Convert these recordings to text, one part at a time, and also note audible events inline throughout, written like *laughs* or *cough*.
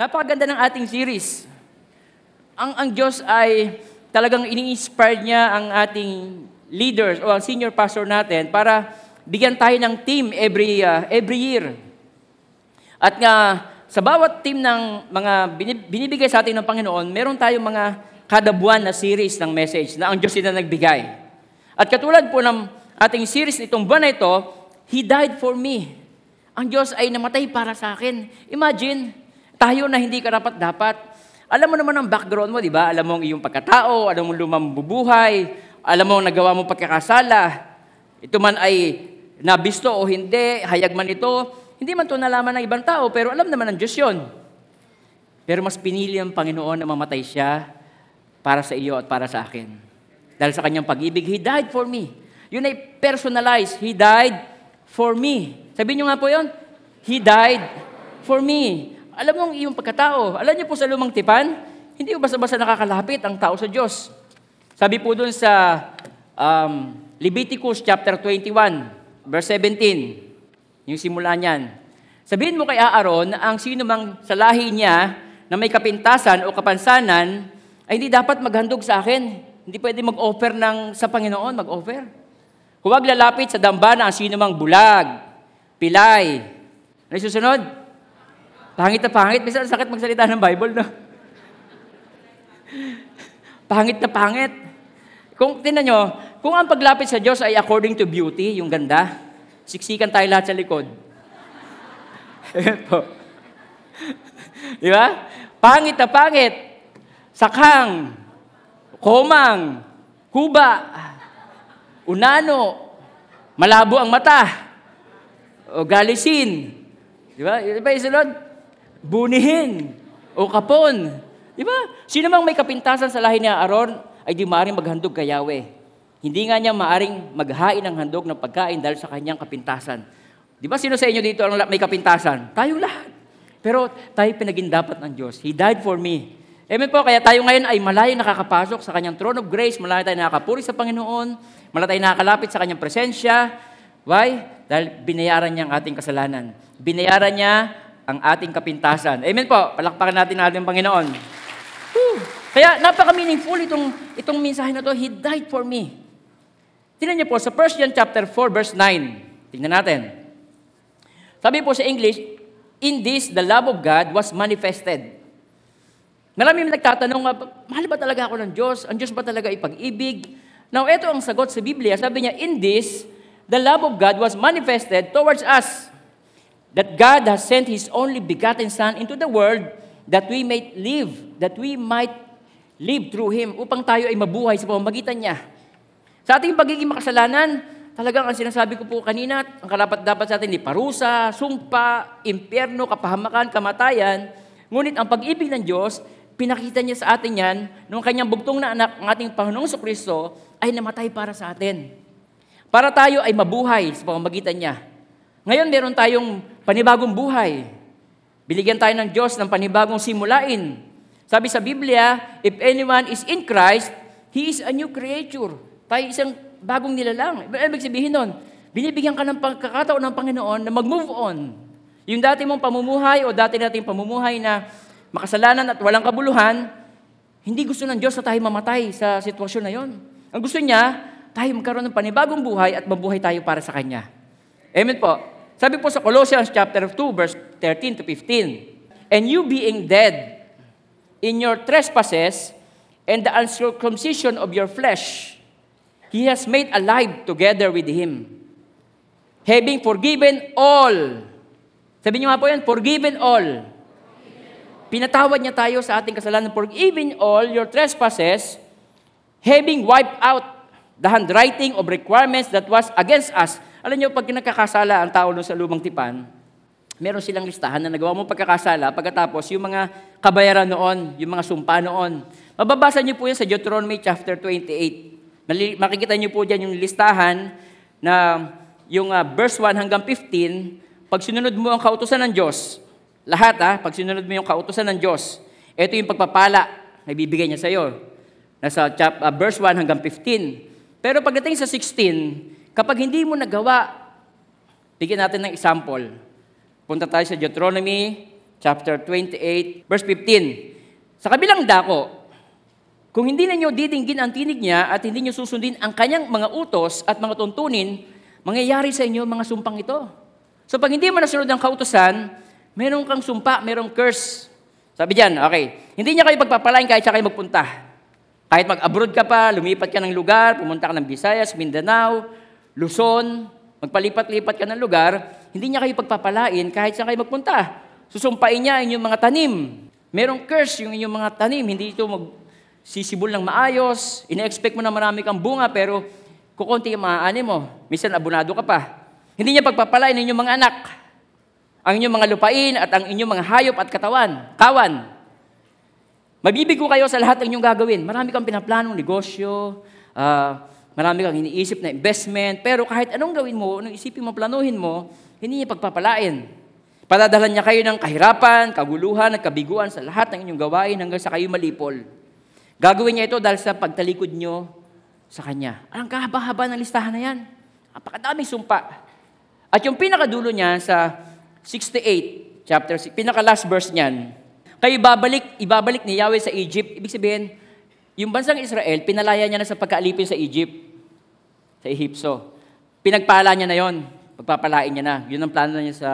Napakaganda ng ating series. Ang, ang Diyos ay talagang ini-inspire niya ang ating leaders o ang senior pastor natin para bigyan tayo ng team every, uh, every year. At nga, sa bawat team ng mga binibigay sa atin ng Panginoon, meron tayong mga kada buwan na series ng message na ang Diyos na nagbigay. At katulad po ng ating series nitong buwan na ito, He died for me. Ang Diyos ay namatay para sa akin. Imagine, tayo na hindi karapat dapat. Alam mo naman ang background mo, di ba? Alam mo ang iyong pagkatao, alam mo lumang bubuhay, alam mo nagawa mo pagkakasala. Ito man ay nabisto o hindi, hayag man ito, hindi man ito nalaman ng ibang tao, pero alam naman ng Diyos yun. Pero mas pinili ang Panginoon na mamatay siya para sa iyo at para sa akin. Dahil sa kanyang pag-ibig, He died for me. Yun ay personalized. He died for me. Sabihin niyo nga po yun, He died for me. Alam mo ang iyong pagkatao. Alam niyo po sa lumang tipan, hindi ko basta-basta nakakalapit ang tao sa Diyos. Sabi po dun sa um, Leviticus chapter 21, verse 17, yung simula niyan. Sabihin mo kay Aaron na ang sino mang sa lahi niya na may kapintasan o kapansanan ay hindi dapat maghandog sa akin. Hindi pwede mag-offer ng, sa Panginoon, mag-offer. Huwag lalapit sa dambana ang sino mang bulag, pilay. Ano susunod? Pangit na pangit. Minsan sakit magsalita ng Bible, no? pangit na pangit. Kung tinan nyo, kung ang paglapit sa Diyos ay according to beauty, yung ganda, siksikan tayo lahat sa likod. *laughs* po. Di ba? Pangit na pangit. Sakang, komang, kuba, unano, malabo ang mata, o galisin. Di ba? Di ba isunod? Bunihin, o kapon. Di ba? Sino mang may kapintasan sa lahi ni Aaron ay di maaaring maghandog kay Yahweh. Hindi nga niya maaring maghain ng handog ng pagkain dahil sa kanyang kapintasan. Di ba sino sa inyo dito ang may kapintasan? Tayong lahat. Pero tayo pinagindapat ng Diyos. He died for me. Amen po, kaya tayo ngayon ay malayo nakakapasok sa kanyang throne of grace, malayo tayo nakakapuri sa Panginoon, malayo tayo nakakalapit sa kanyang presensya. Why? Dahil binayaran niya ang ating kasalanan. Binayaran niya ang ating kapintasan. Amen po, palakpakan natin ang ating Panginoon. Whew. Kaya napaka-meaningful itong, itong mensahe na to, He died for me. Tingnan niyo po, sa 1 John chapter 4, verse 9. Tingnan natin. Sabi po sa English, In this, the love of God was manifested Marami nagtatanong, mahal ba talaga ako ng Diyos? Ang Diyos ba talaga ipag-ibig? Now, ito ang sagot sa Biblia. Sabi niya, in this, the love of God was manifested towards us, that God has sent His only begotten Son into the world that we might live, that we might live through Him, upang tayo ay mabuhay sa pamamagitan niya. Sa ating pagiging makasalanan, talagang ang sinasabi ko po kanina, ang karapat dapat sa atin ni parusa, sumpa, impyerno, kapahamakan, kamatayan, ngunit ang pag-ibig ng Diyos Pinakita niya sa atin yan nung kanyang bugtong na anak, ang ating Panginoong Kristo, ay namatay para sa atin. Para tayo ay mabuhay sa pamamagitan niya. Ngayon, meron tayong panibagong buhay. Binigyan tayo ng Diyos ng panibagong simulain. Sabi sa Biblia, if anyone is in Christ, he is a new creature. Tayo isang bagong nilalang. Ibig sabihin nun, binibigyan ka ng pagkakataon ng Panginoon na mag-move on. Yung dati mong pamumuhay o dati nating pamumuhay na makasalanan at walang kabuluhan, hindi gusto ng Diyos na tayo mamatay sa sitwasyon na yon. Ang gusto niya, tayo magkaroon ng panibagong buhay at mabuhay tayo para sa Kanya. Amen po. Sabi po sa Colossians chapter 2, verse 13 to 15, And you being dead in your trespasses and the uncircumcision of your flesh, He has made alive together with Him, having forgiven all. Sabi niyo nga po yan, forgiven all Pinatawad niya tayo sa ating kasalanan, forgiving all your trespasses, having wiped out the handwriting of requirements that was against us. Alam niyo, pag nagkakasala ang tao sa lumang tipan, meron silang listahan na nagawa mo pagkakasala, pagkatapos yung mga kabayaran noon, yung mga sumpa noon. Mababasa niyo po yan sa Deuteronomy chapter 28. Makikita niyo po dyan yung listahan na yung uh, verse 1 hanggang 15, pag sinunod mo ang kautosan ng Diyos, lahat ha, pag sinunod mo yung kautosan ng Diyos, ito yung pagpapala na ibibigay niya sa iyo. Nasa chap, uh, verse 1 hanggang 15. Pero pagdating sa 16, kapag hindi mo nagawa, bigyan natin ng example. Punta tayo sa Deuteronomy chapter 28, verse 15. Sa kabilang dako, kung hindi ninyo didinggin ang tinig niya at hindi niyo susundin ang kanyang mga utos at mga tuntunin, mangyayari sa inyo mga sumpang ito. So pag hindi mo nasunod ang kautosan, meron kang sumpa, merong curse. Sabi diyan, okay, hindi niya kayo pagpapalain kahit siya kayo magpunta. Kahit mag-abroad ka pa, lumipat ka ng lugar, pumunta ka ng Visayas, Mindanao, Luzon, magpalipat-lipat ka ng lugar, hindi niya kayo pagpapalain kahit saan kayo magpunta. Susumpain niya inyong mga tanim. Merong curse yung inyong mga tanim, hindi ito mag sisibol ng maayos, ina-expect mo na marami kang bunga, pero kukunti yung maaani mo. Minsan abunado ka pa. Hindi niya pagpapalain inyong mga anak, ang inyong mga lupain at ang inyong mga hayop at katawan, kawan. Mabibigo kayo sa lahat ng inyong gagawin. Marami kang pinaplanong negosyo, ah, marami kang iniisip na investment, pero kahit anong gawin mo, anong isipin mo, planuhin mo, hindi niya pagpapalain. Padadalan niya kayo ng kahirapan, kaguluhan at kabiguan sa lahat ng inyong gawain hanggang sa kayo malipol. Gagawin niya ito dahil sa pagtalikod nyo sa Kanya. Ang kahaba-haba ng listahan na yan. Napakadaming sumpa. At yung pinakadulo niya sa 68, chapter 6, pinaka-last verse niyan, kayo ibabalik, ibabalik ni Yahweh sa Egypt. Ibig sabihin, yung bansang Israel, pinalaya niya na sa pagkaalipin sa Egypt, sa Ehipso. Pinagpala niya na yon, pagpapalain niya na. Yun ang plano niya sa,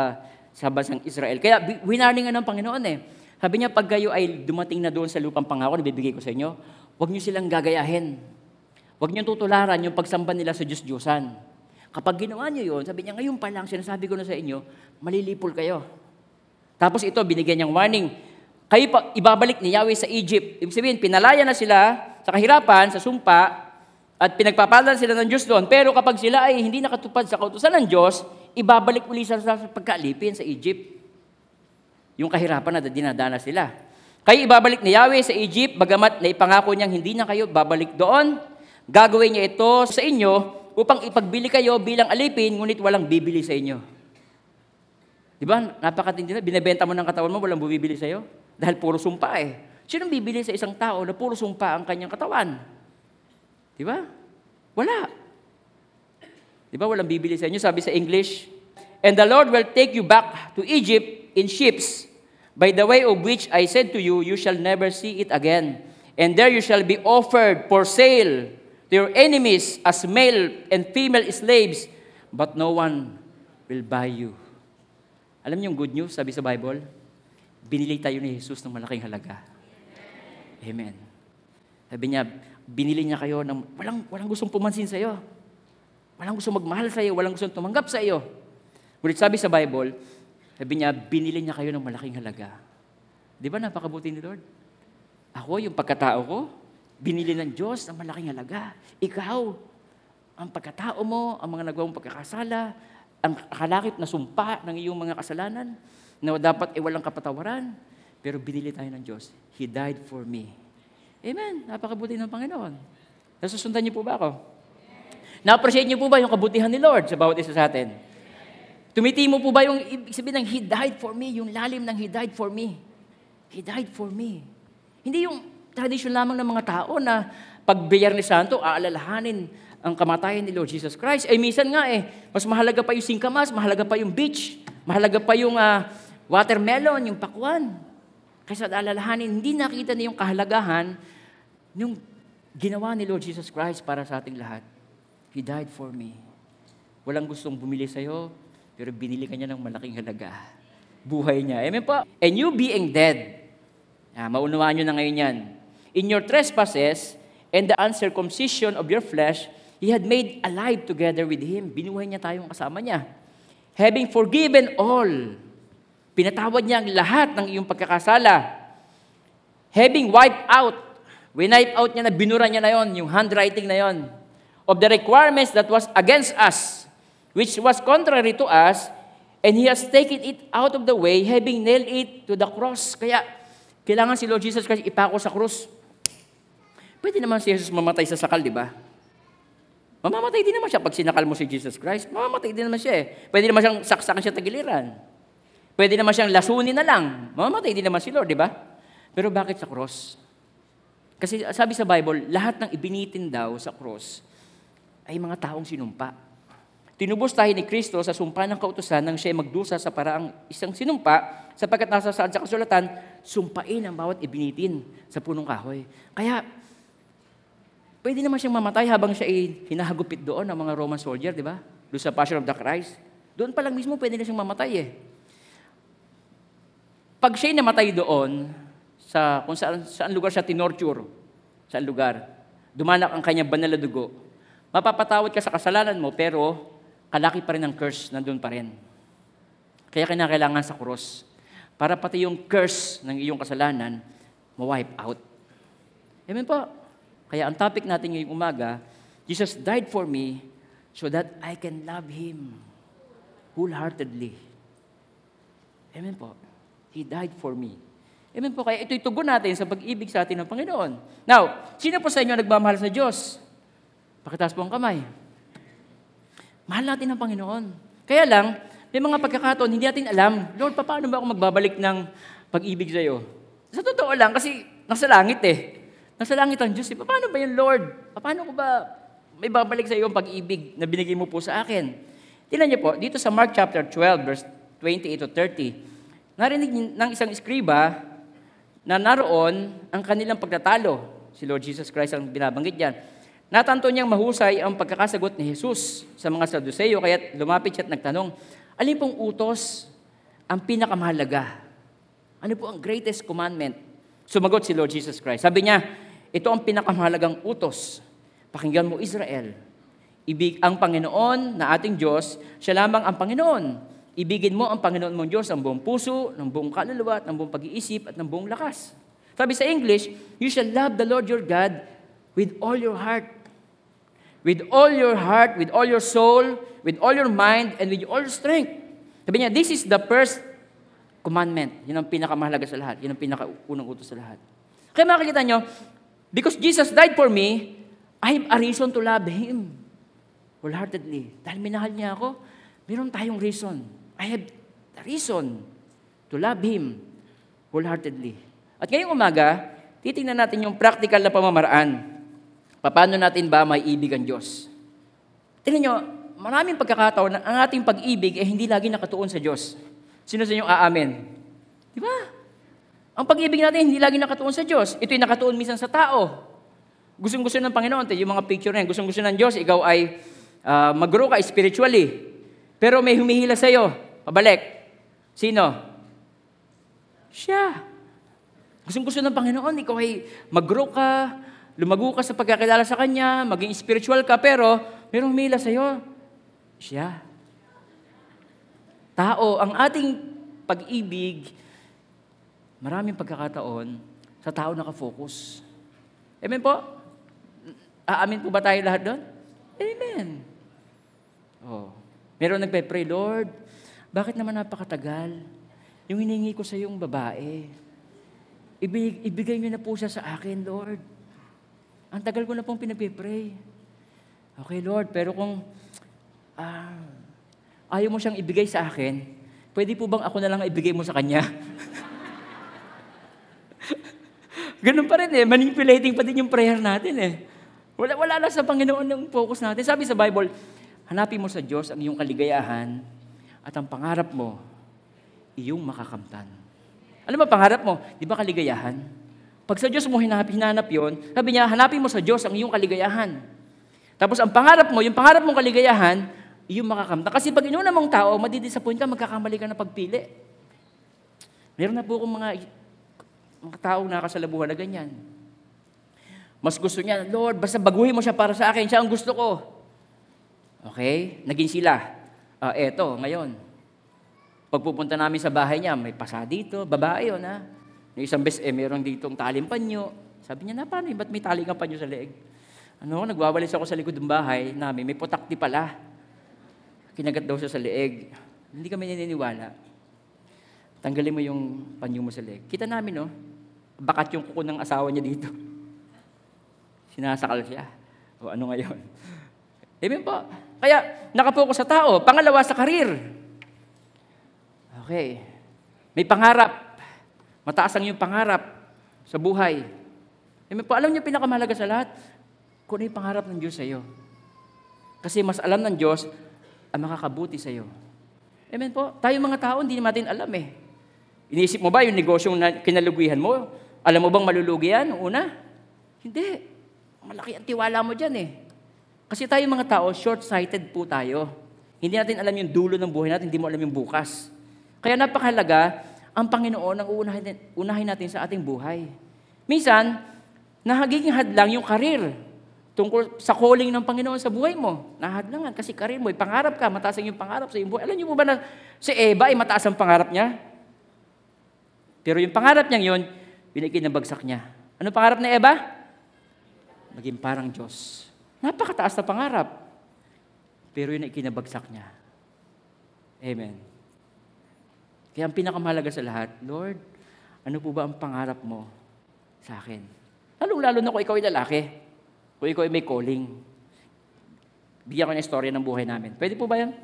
sa bansang Israel. Kaya winarning ng Panginoon eh. Sabi niya, pag kayo ay dumating na doon sa lupang pangako na bibigay ko sa inyo, huwag niyo silang gagayahin. Huwag niyo tutularan yung pagsamba nila sa Diyos-Diyosan. Kapag ginawa niyo yun, sabi niya, ngayon pa lang, sinasabi ko na sa inyo, malilipol kayo. Tapos ito, binigyan niyang warning. Kayo pa, ibabalik ni Yahweh sa Egypt. Ibig sabihin, pinalaya na sila sa kahirapan, sa sumpa, at pinagpapalan sila ng Diyos doon. Pero kapag sila ay hindi nakatupad sa kautusan ng Diyos, ibabalik uli sa, sa pagkaalipin sa Egypt. Yung kahirapan na dinadanas sila. Kayo ibabalik ni Yahweh sa Egypt, bagamat na ipangako niyang hindi na kayo babalik doon. Gagawin niya ito sa inyo upang ipagbili kayo bilang alipin, ngunit walang bibili sa inyo. Di ba? Napakatindi na. Binebenta mo ng katawan mo, walang bumibili sa iyo. Dahil puro sumpa eh. Sinong bibili sa isang tao na puro sumpa ang kanyang katawan? Di ba? Wala. Di ba? Walang bibili sa inyo. Sabi sa English, And the Lord will take you back to Egypt in ships, by the way of which I said to you, you shall never see it again. And there you shall be offered for sale to your enemies as male and female slaves, but no one will buy you. Alam niyo yung good news, sabi sa Bible? Binili tayo ni Jesus ng malaking halaga. Amen. Sabi niya, binili niya kayo ng walang, walang gustong pumansin sa iyo. Walang gustong magmahal sa iyo, walang gustong tumanggap sa iyo. Ngunit sabi sa Bible, sabi niya, binili niya kayo ng malaking halaga. Di ba napakabuti ni Lord? Ako, yung pagkatao ko, binili ng Diyos ng malaking halaga. Ikaw, ang pagkatao mo, ang mga nagawang pagkakasala, ang kalakip na sumpa ng iyong mga kasalanan, na dapat ay walang kapatawaran, pero binili tayo ng Diyos. He died for me. Amen. Napakabuti ng Panginoon. Nasusundan niyo po ba ako? Na-appreciate niyo po ba yung kabutihan ni Lord sa bawat isa sa atin? Tumitimo po ba yung ibig sabihin ng He died for me, yung lalim ng He died for me? He died for me. Hindi yung tradisyon lamang ng mga tao na pag Biyernes Santo, aalalahanin ang kamatayan ni Lord Jesus Christ. Eh, minsan nga eh, mas mahalaga pa yung singkamas, mahalaga pa yung beach, mahalaga pa yung uh, watermelon, yung pakwan. Kaysa alalahanin, hindi nakita niya yung kahalagahan yung ginawa ni Lord Jesus Christ para sa ating lahat. He died for me. Walang gustong bumili sa'yo, pero binili ka niya ng malaking halaga. Buhay niya. Amen po? And you being dead. Ah, maunawaan nyo na ngayon yan. In your trespasses and the uncircumcision of your flesh, He had made alive together with Him. Binuhay niya tayong kasama niya. Having forgiven all. Pinatawad niya ang lahat ng iyong pagkakasala. Having wiped out. Winipe out niya na, binura niya na yon, yung handwriting na yon. Of the requirements that was against us, which was contrary to us, and He has taken it out of the way, having nailed it to the cross. Kaya, kailangan si Lord Jesus Christ ipako sa krus. Pwede naman si Jesus mamatay sa sakal, di ba? Mamamatay din naman siya pag sinakal mo si Jesus Christ. Mamamatay din naman siya eh. Pwede naman siyang saksakan siya tagiliran. Pwede naman siyang lasunin na lang. Mamamatay din naman si Lord, di ba? Pero bakit sa cross? Kasi sabi sa Bible, lahat ng ibinitin daw sa cross ay mga taong sinumpa. Tinubos tayo ni Kristo sa sumpa ng kautusan nang siya magdusa sa paraang isang sinumpa sapagkat nasa saan sa kasulatan, sumpain ang bawat ibinitin sa punong kahoy. Kaya, pwede naman siyang mamatay habang siya ay hinahagupit doon ng mga Roman soldier, di ba? Doon sa Passion of the Christ. Doon pa lang mismo pwede na siyang mamatay eh. Pag siya'y namatay doon, sa kung saan, saan lugar siya tinorture, saan lugar, dumanak ang kanyang banal na dugo, mapapatawad ka sa kasalanan mo, pero kalaki pa rin ang curse nandun pa rin. Kaya kinakailangan sa cross. Para pati yung curse ng iyong kasalanan, ma-wipe out. Amen po. Kaya ang topic natin ngayong umaga, Jesus died for me so that I can love Him wholeheartedly. Amen po. He died for me. Amen po. Kaya ito'y tugon natin sa pag-ibig sa atin ng Panginoon. Now, sino po sa inyo nagmamahal sa Diyos? Pakitaas po ang kamay. Mahal natin ang Panginoon. Kaya lang, may mga pagkakataon, hindi natin alam, Lord, paano ba ako magbabalik ng pag-ibig sa iyo? Sa totoo lang, kasi nasa langit eh. Nasa langit ang Diyos eh. Paano ba yun, Lord? Paano ko ba may babalik sa iyo ang pag-ibig na binigay mo po sa akin? Tingnan niyo po, dito sa Mark chapter 12, verse 28 to 30, narinig ng isang eskriba na naroon ang kanilang pagtatalo. Si Lord Jesus Christ ang binabanggit diyan. Natanto niyang mahusay ang pagkakasagot ni Jesus sa mga Saduceo, kaya lumapit siya at nagtanong, alin pong utos ang pinakamahalaga? Ano po ang greatest commandment? Sumagot si Lord Jesus Christ. Sabi niya, ito ang pinakamahalagang utos. Pakinggan mo Israel. Ibig ang Panginoon na ating Diyos, siya lamang ang Panginoon. Ibigin mo ang Panginoon mong Diyos ng buong puso, ng buong kaluluwa, ng buong pag-iisip, at ng buong lakas. Sabi sa English, you shall love the Lord your God with all your heart, with all your heart, with all your soul, with all your mind, and with all your strength. Sabi niya, this is the first commandment. Yun ang pinakamahalaga sa lahat. Yun ang pinakaunang utos sa lahat. Kaya makikita nyo, because Jesus died for me, I have a reason to love Him wholeheartedly. Dahil minahal niya ako, meron tayong reason. I have the reason to love Him wholeheartedly. At ngayong umaga, titingnan natin yung practical na pamamaraan Paano natin ba may ibig ang Diyos? Tingnan nyo, maraming pagkakataon na ang ating pag-ibig ay hindi lagi nakatuon sa Diyos. Sino sa inyo aamen? Di ba? Ang pag-ibig natin hindi lagi nakatuon sa Diyos. Ito'y nakatuon minsan sa tao. Gustong-gusto ng Panginoon, yung mga picture na yan, gustong-gusto ng Diyos, ikaw ay uh, mag-grow ka spiritually. Pero may humihila sa'yo, pabalik. Sino? Siya. Gustong-gusto ng Panginoon, ikaw ay mag-grow ka, lumago ka sa pagkakilala sa Kanya, maging spiritual ka, pero mayroong mila sa'yo. Siya. Tao, ang ating pag-ibig, maraming pagkakataon sa tao nakafocus. Amen po? Aamin po ba tayo lahat doon? Amen. Oh. Meron nagpe-pray, Lord, bakit naman napakatagal? Yung hiningi ko sa yung babae, ibig, ibigay niyo na po siya sa akin, Lord. Ang tagal ko na pong pinagpipray. Okay, Lord, pero kung uh, ayaw mo siyang ibigay sa akin, pwede po bang ako na lang ibigay mo sa kanya? *laughs* Ganun pa rin eh, manipulating pa din yung prayer natin eh. Wala, wala lang sa Panginoon yung focus natin. Sabi sa Bible, hanapin mo sa Diyos ang iyong kaligayahan at ang pangarap mo, iyong makakamtan. Ano ba pangarap mo? Di ba kaligayahan? Pag sa Diyos mo hinanap, hinanap yun, sabi niya, hanapin mo sa Diyos ang iyong kaligayahan. Tapos ang pangarap mo, yung pangarap mong kaligayahan, yung makakamta. Kasi pag inuna mong tao, madidisappoint ka, magkakamali ka na pagpili. Meron na po akong mga, mga tao nakasalabuhan na ganyan. Mas gusto niya, Lord, basta baguhin mo siya para sa akin, siya ang gusto ko. Okay? Naging sila. Uh, eto, ngayon. Pagpupunta namin sa bahay niya, may pasa dito, babae yun ha. Yung isang bes, eh, meron ditong taling panyo. Sabi niya, na paano, ba't may taling ang panyo sa leeg? Ano, nagwawalis ako sa likod ng bahay namin, may putakti pala. Kinagat daw siya sa leeg. Hindi kami naniniwala. Tanggalin mo yung panyo mo sa leeg. Kita namin, no? Bakat yung kuko ng asawa niya dito. *laughs* Sinasakal siya. O ano ngayon? *laughs* Amen po. Kaya, nakapokus sa tao. Pangalawa, sa karir. Okay. May pangarap. Mataas ang iyong pangarap sa buhay. Amen po, alam niyo pinakamahalaga sa lahat? Kung ano yung pangarap ng Diyos sa iyo. Kasi mas alam ng Diyos ang makakabuti sa iyo. Amen po. Tayo mga tao, hindi natin alam eh. Iniisip mo ba yung negosyong na mo? Alam mo bang malulugi yan? Una? Hindi. Malaki ang tiwala mo dyan eh. Kasi tayo mga tao, short-sighted po tayo. Hindi natin alam yung dulo ng buhay natin, hindi mo alam yung bukas. Kaya napakahalaga, ang Panginoon ang unahin, unahin natin sa ating buhay. Minsan, nahagiging hadlang yung karir tungkol sa calling ng Panginoon sa buhay mo. Nahadlangan kasi karir mo, pangarap ka, mataas ang iyong pangarap sa iyong buhay. Alam niyo po ba na si Eva ay mataas ang pangarap niya? Pero yung pangarap niyang yun, pinakinabagsak niya. Ano pangarap ni Eva? Maging parang Diyos. Napakataas na pangarap. Pero yun ay kinabagsak niya. Amen. Kaya ang pinakamahalaga sa lahat, Lord, ano po ba ang pangarap mo sa akin? Lalong-lalo na kung ikaw ay lalaki. Kung ikaw ay may calling. Bigyan ko ng istorya ng buhay namin. Pwede po ba yan?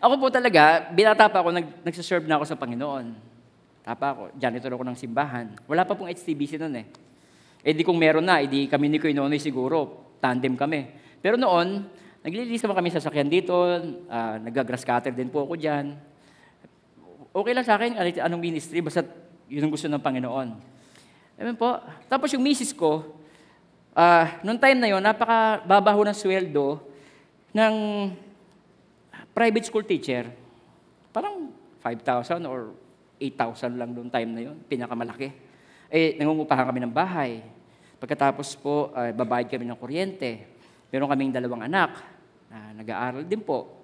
Ako po talaga, binata pa ako, nag, nagsaserve na ako sa Panginoon. Tapa ako, janitor ako ng simbahan. Wala pa pong HTBC noon eh. Eh di kung meron na, edi kami ni Kuya Nonoy siguro, tandem kami. Pero noon, naglilinis naman kami sa sakyan dito, uh, nag-grass cutter din po ako dyan. Okay lang sa akin, anong ministry, basta yun ang gusto ng Panginoon. Amen po. Tapos yung misis ko, uh, noong time na yon napaka-babaho ng sweldo ng private school teacher. Parang 5,000 or 8,000 lang noong time na yon, pinakamalaki. Eh, nangungupahan kami ng bahay. Pagkatapos po, uh, babayad kami ng kuryente. Meron kaming dalawang anak na nag-aaral din po.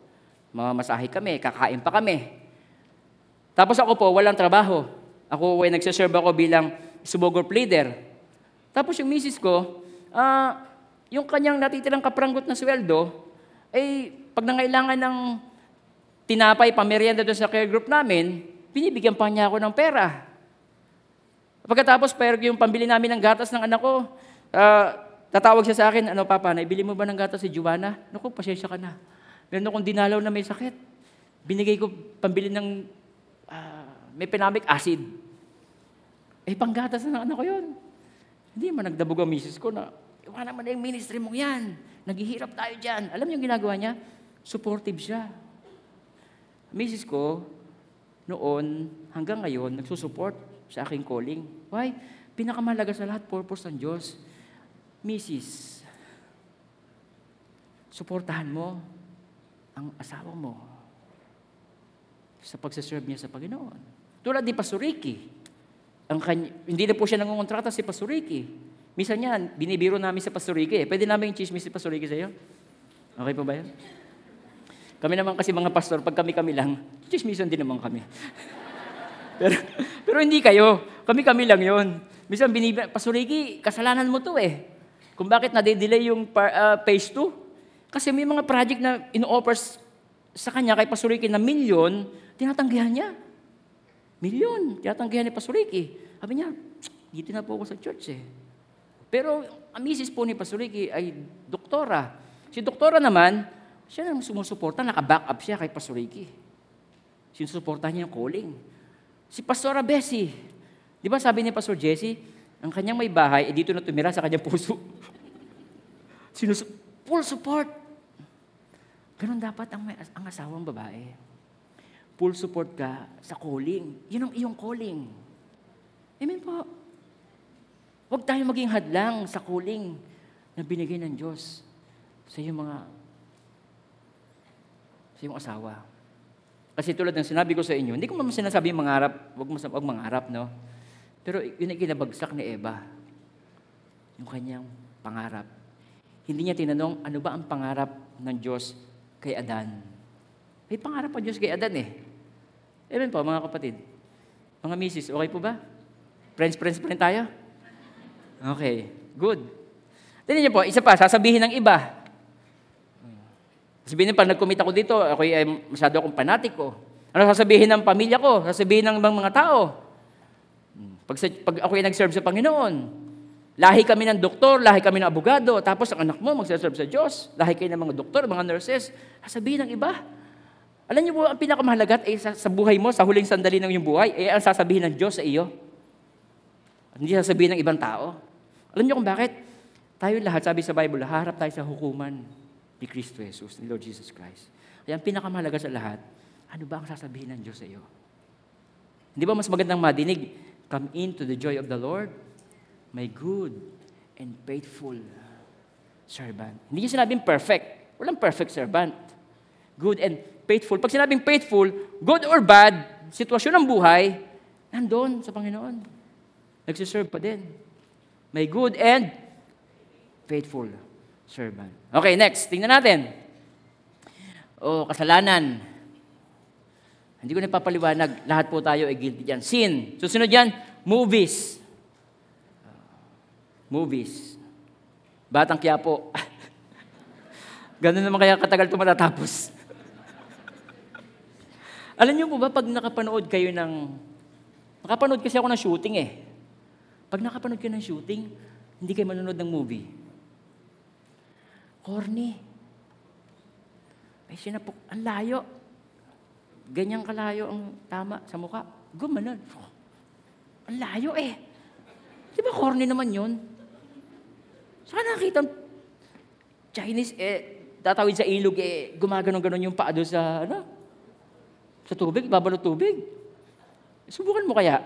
Mamamasahe kami, kakain pa kami. Tapos ako po, walang trabaho. Ako ay nagsaserve ako bilang subogor pleader. Tapos yung misis ko, uh, yung kanyang natitirang kapranggot na sweldo, ay pag nangailangan ng tinapay, pamerienda doon sa care group namin, binibigyan pa niya ako ng pera. Pagkatapos, pero yung pambili namin ng gatas ng anak ko, uh, tatawag siya sa akin, ano papa, naibili mo ba ng gatas si Juana? Naku, pasensya ka na. Meron akong dinalaw na may sakit. Binigay ko pambili ng uh, may penamic acid. Eh, panggatas na ng anak ko yun. Hindi man nagdabog ang misis ko na, iwan naman na yung ministry mo yan. Naghihirap tayo dyan. Alam niyo yung ginagawa niya? Supportive siya. Misis ko, noon hanggang ngayon, nagsusupport sa aking calling. Why? Pinakamalaga sa lahat, purpose ng Diyos. Mrs., suportahan mo ang asawa mo sa pagsaserve niya sa Panginoon. Tulad ni Pastor Ricky. Ang kanya, hindi na po siya nangungontrata si Pastor Ricky. Misa yan, binibiro namin sa Pastor Ricky. Eh. Pwede namin yung chismis si Pastor Ricky sa iyo? Okay pa ba yan? Kami naman kasi mga pastor, pag kami-kami lang, chismisan din naman kami. *laughs* pero, *laughs* pero hindi kayo. Kami-kami lang yon. Minsan, binib- Pastor Ricky, kasalanan mo to eh. Kung bakit nade-delay yung par, uh, phase 2. Kasi may mga project na ino-offers sa kanya kay Pastor Ricky na milyon, tinatanggihan niya. Milyon, tinatanggihan ni Pastor Ricky. Sabi niya, dito na po ako sa church eh. Pero ang misis po ni Pastor Ricky ay doktora. Si doktora naman, siya nang sumusuporta, naka-back up siya kay Pastor Ricky. Sinusuporta niya yung calling. Si Pastora Bessie, di ba sabi ni Pastor Jesse, ang kanyang may bahay, eh dito na tumira sa kanyang puso. *laughs* Sinus full support. Ganon dapat ang, may, ang asawang babae. Full support ka sa calling. Yun ang iyong calling. Amen po. Huwag tayo maging hadlang sa calling na binigay ng Diyos sa iyong mga sa iyong asawa. Kasi tulad ng sinabi ko sa inyo, hindi ko naman sinasabi mangarap, wag mo wag mangarap, no? Pero yun ay kinabagsak ni Eva. Yung kanyang pangarap. Hindi niya tinanong, ano ba ang pangarap ng Diyos kay Adan? May pangarap pa Diyos kay Adan eh. Amen po, mga kapatid. Mga misis, okay po ba? Friends, friends rin tayo? Okay, good. Tignan niyo po, isa pa, sasabihin ng iba, Sabihin pag nag-commit ako dito, ako ay masyado akong panatiko. Ano sasabihin ng pamilya ko? Sasabihin ng mga tao? Pag, pag ako ay nag-serve sa Panginoon, lahi kami ng doktor, lahi kami ng abogado, tapos ang anak mo magsaserve sa Diyos, lahi kayo ng mga doktor, mga nurses, sasabihin ng iba. Alam niyo po, ang pinakamahalaga ay sa, sa buhay mo, sa huling sandali ng iyong buhay, ay ang sasabihin ng Diyos sa iyo. Hindi sasabihin ng ibang tao. Alam niyo kung bakit? Tayo lahat, sabi sa Bible, harap tayo sa hukuman ni Kristo Jesus, ni Lord Jesus Christ. Kaya ang pinakamahalaga sa lahat, ano ba ang sasabihin ng Diyos sa iyo? Hindi ba mas magandang madinig, Come into the joy of the Lord, my good and faithful servant. Hindi niya sinabing perfect. Walang perfect servant. Good and faithful. Pag sinabing faithful, good or bad, sitwasyon ng buhay, nandun sa Panginoon. Nagsiserve pa din. May good and faithful servant. Okay, next. Tingnan natin. O, kasalanan. Hindi ko na papaliwanag. Lahat po tayo ay guilty dyan. Sin. Susunod yan, movies. Movies. Batang Quiapo. *laughs* Ganun naman kaya katagal ito matatapos. *laughs* Alam niyo po ba, pag nakapanood kayo ng... Nakapanood kasi ako ng shooting eh. Pag nakapanood kayo ng shooting, hindi kayo manonood ng movie. Corny. Ay, sinapok. Ang layo. Ganyang kalayo ang tama sa mukha. Gumanon. Ang layo eh. Di ba corny naman yun? Saan nakita Chinese eh, tatawid sa ilog eh, gumaganon-ganon yung paa doon sa, ano? Sa tubig, babalot tubig. Subukan mo kaya.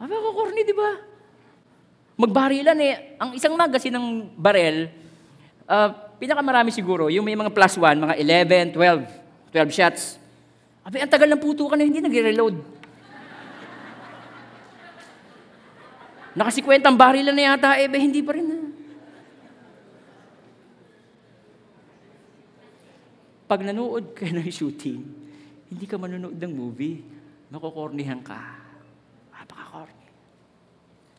Abi ako corny, di ba? Magbarilan eh. Ang isang magazine ng barel, uh, pinakamarami siguro, yung may mga plus one, mga 11, 12, 12 shots. Abi, ang tagal ng putukan na hindi nagre-reload. Nakasikwenta ang barilan na yata, eh, hindi pa rin na. Pag nanood ka ng shooting, hindi ka manonood ng movie, makukornihan ka. Napaka-corny.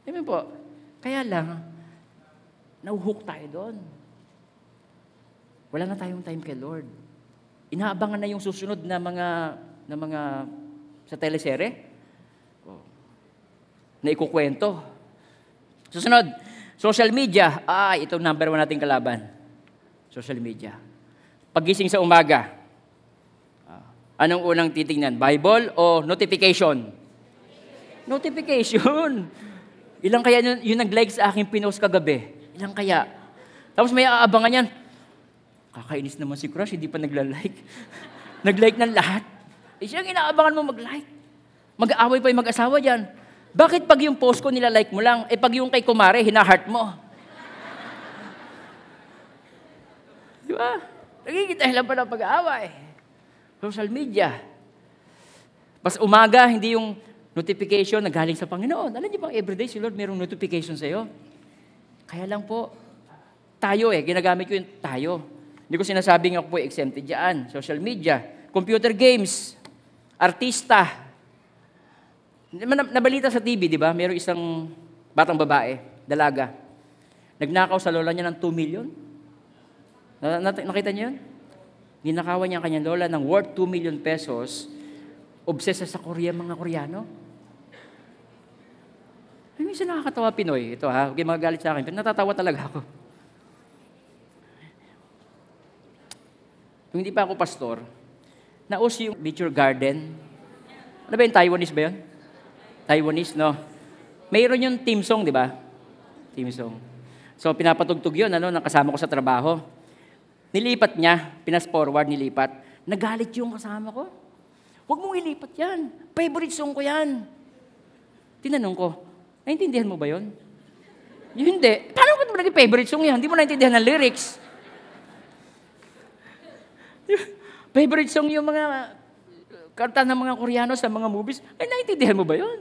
Amen po. Kaya lang, nauhook tayo doon. Wala na tayong time kay Lord. Inaabangan na yung susunod na mga na mga sa telesere. Oh. Na ikukwento. Susunod, social media. Ah, ito number one nating kalaban. Social media. Pagising sa umaga, ah, anong unang titingnan? Bible o notification? Notification. Ilang kaya yun, yung nag-like sa aking pinost kagabi? Ilang kaya? Tapos may aabangan yan. Kakainis naman si Crush, hindi pa nagla-like. *laughs* nag-like ng lahat. Eh, siyang inaabangan mo mag-like. Mag-aaway pa yung mag-asawa dyan. Bakit pag yung post ko nila-like mo lang, eh pag yung kay Kumare, hina-heart mo? *laughs* Di ba? Nagigita lang pa ng pag-aaway. Social media. Pas umaga, hindi yung notification na galing sa Panginoon. Alam niyo bang everyday si Lord mayroong notification sa iyo? Kaya lang po, tayo eh, ginagamit ko yung tayo. Hindi ko sinasabing ako po exempted dyan. Social media, computer games, artista. Nabalita sa TV, di ba? Mayroong isang batang babae, dalaga. Nagnakaw sa lola niya ng 2 million. Nakita niyo yun? Ninakawan niya ang kanyang lola ng worth 2 million pesos. Obsesa sa Korea, mga Koreano. Ay, minsan nakakatawa Pinoy. Ito ha, huwag magagalit sa akin. Pero natatawa talaga ako. Nung hindi pa ako pastor, nauso yung nature garden. Ano ba yung Taiwanese ba yun? Taiwanese, no? Mayroon yung team song, di ba? Team song. So, pinapatugtog yun, ano, ng kasama ko sa trabaho. Nilipat niya, pinas-forward, nilipat. Nagalit yung kasama ko. Huwag mong ilipat yan. Favorite song ko yan. Tinanong ko, naintindihan mo ba? Yung hindi. Paano ko naging favorite song yan? Hindi mo naintindihan ng lyrics. *laughs* favorite song yung mga kanta ng mga Koreano sa mga movies. Ay, naintindihan mo ba yon?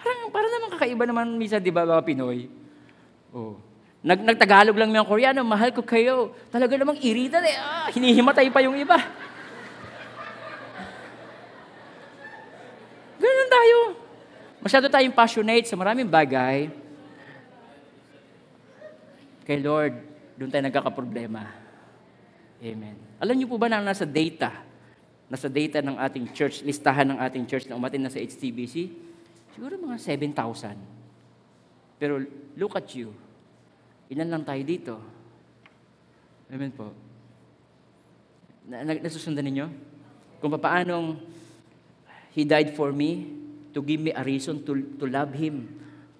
Parang, parang naman kakaiba naman misa, di ba, mga Pinoy? Oh. Nag, nagtagalog lang yung Koreano, mahal ko kayo. Talaga namang iritan eh. Ah, hinihimatay pa yung iba. Ganun tayo. Masyado tayong passionate sa maraming bagay. Kay Lord, doon tayo nagkakaproblema. Amen. Alam niyo po ba na nasa data, nasa data ng ating church, listahan ng ating church na umatin na sa HTBC, siguro mga 7,000. Pero look at you. Ilan lang tayo dito? Amen po. Na, nasusundan ninyo? Kung paanong He died for me to give me a reason to, to love Him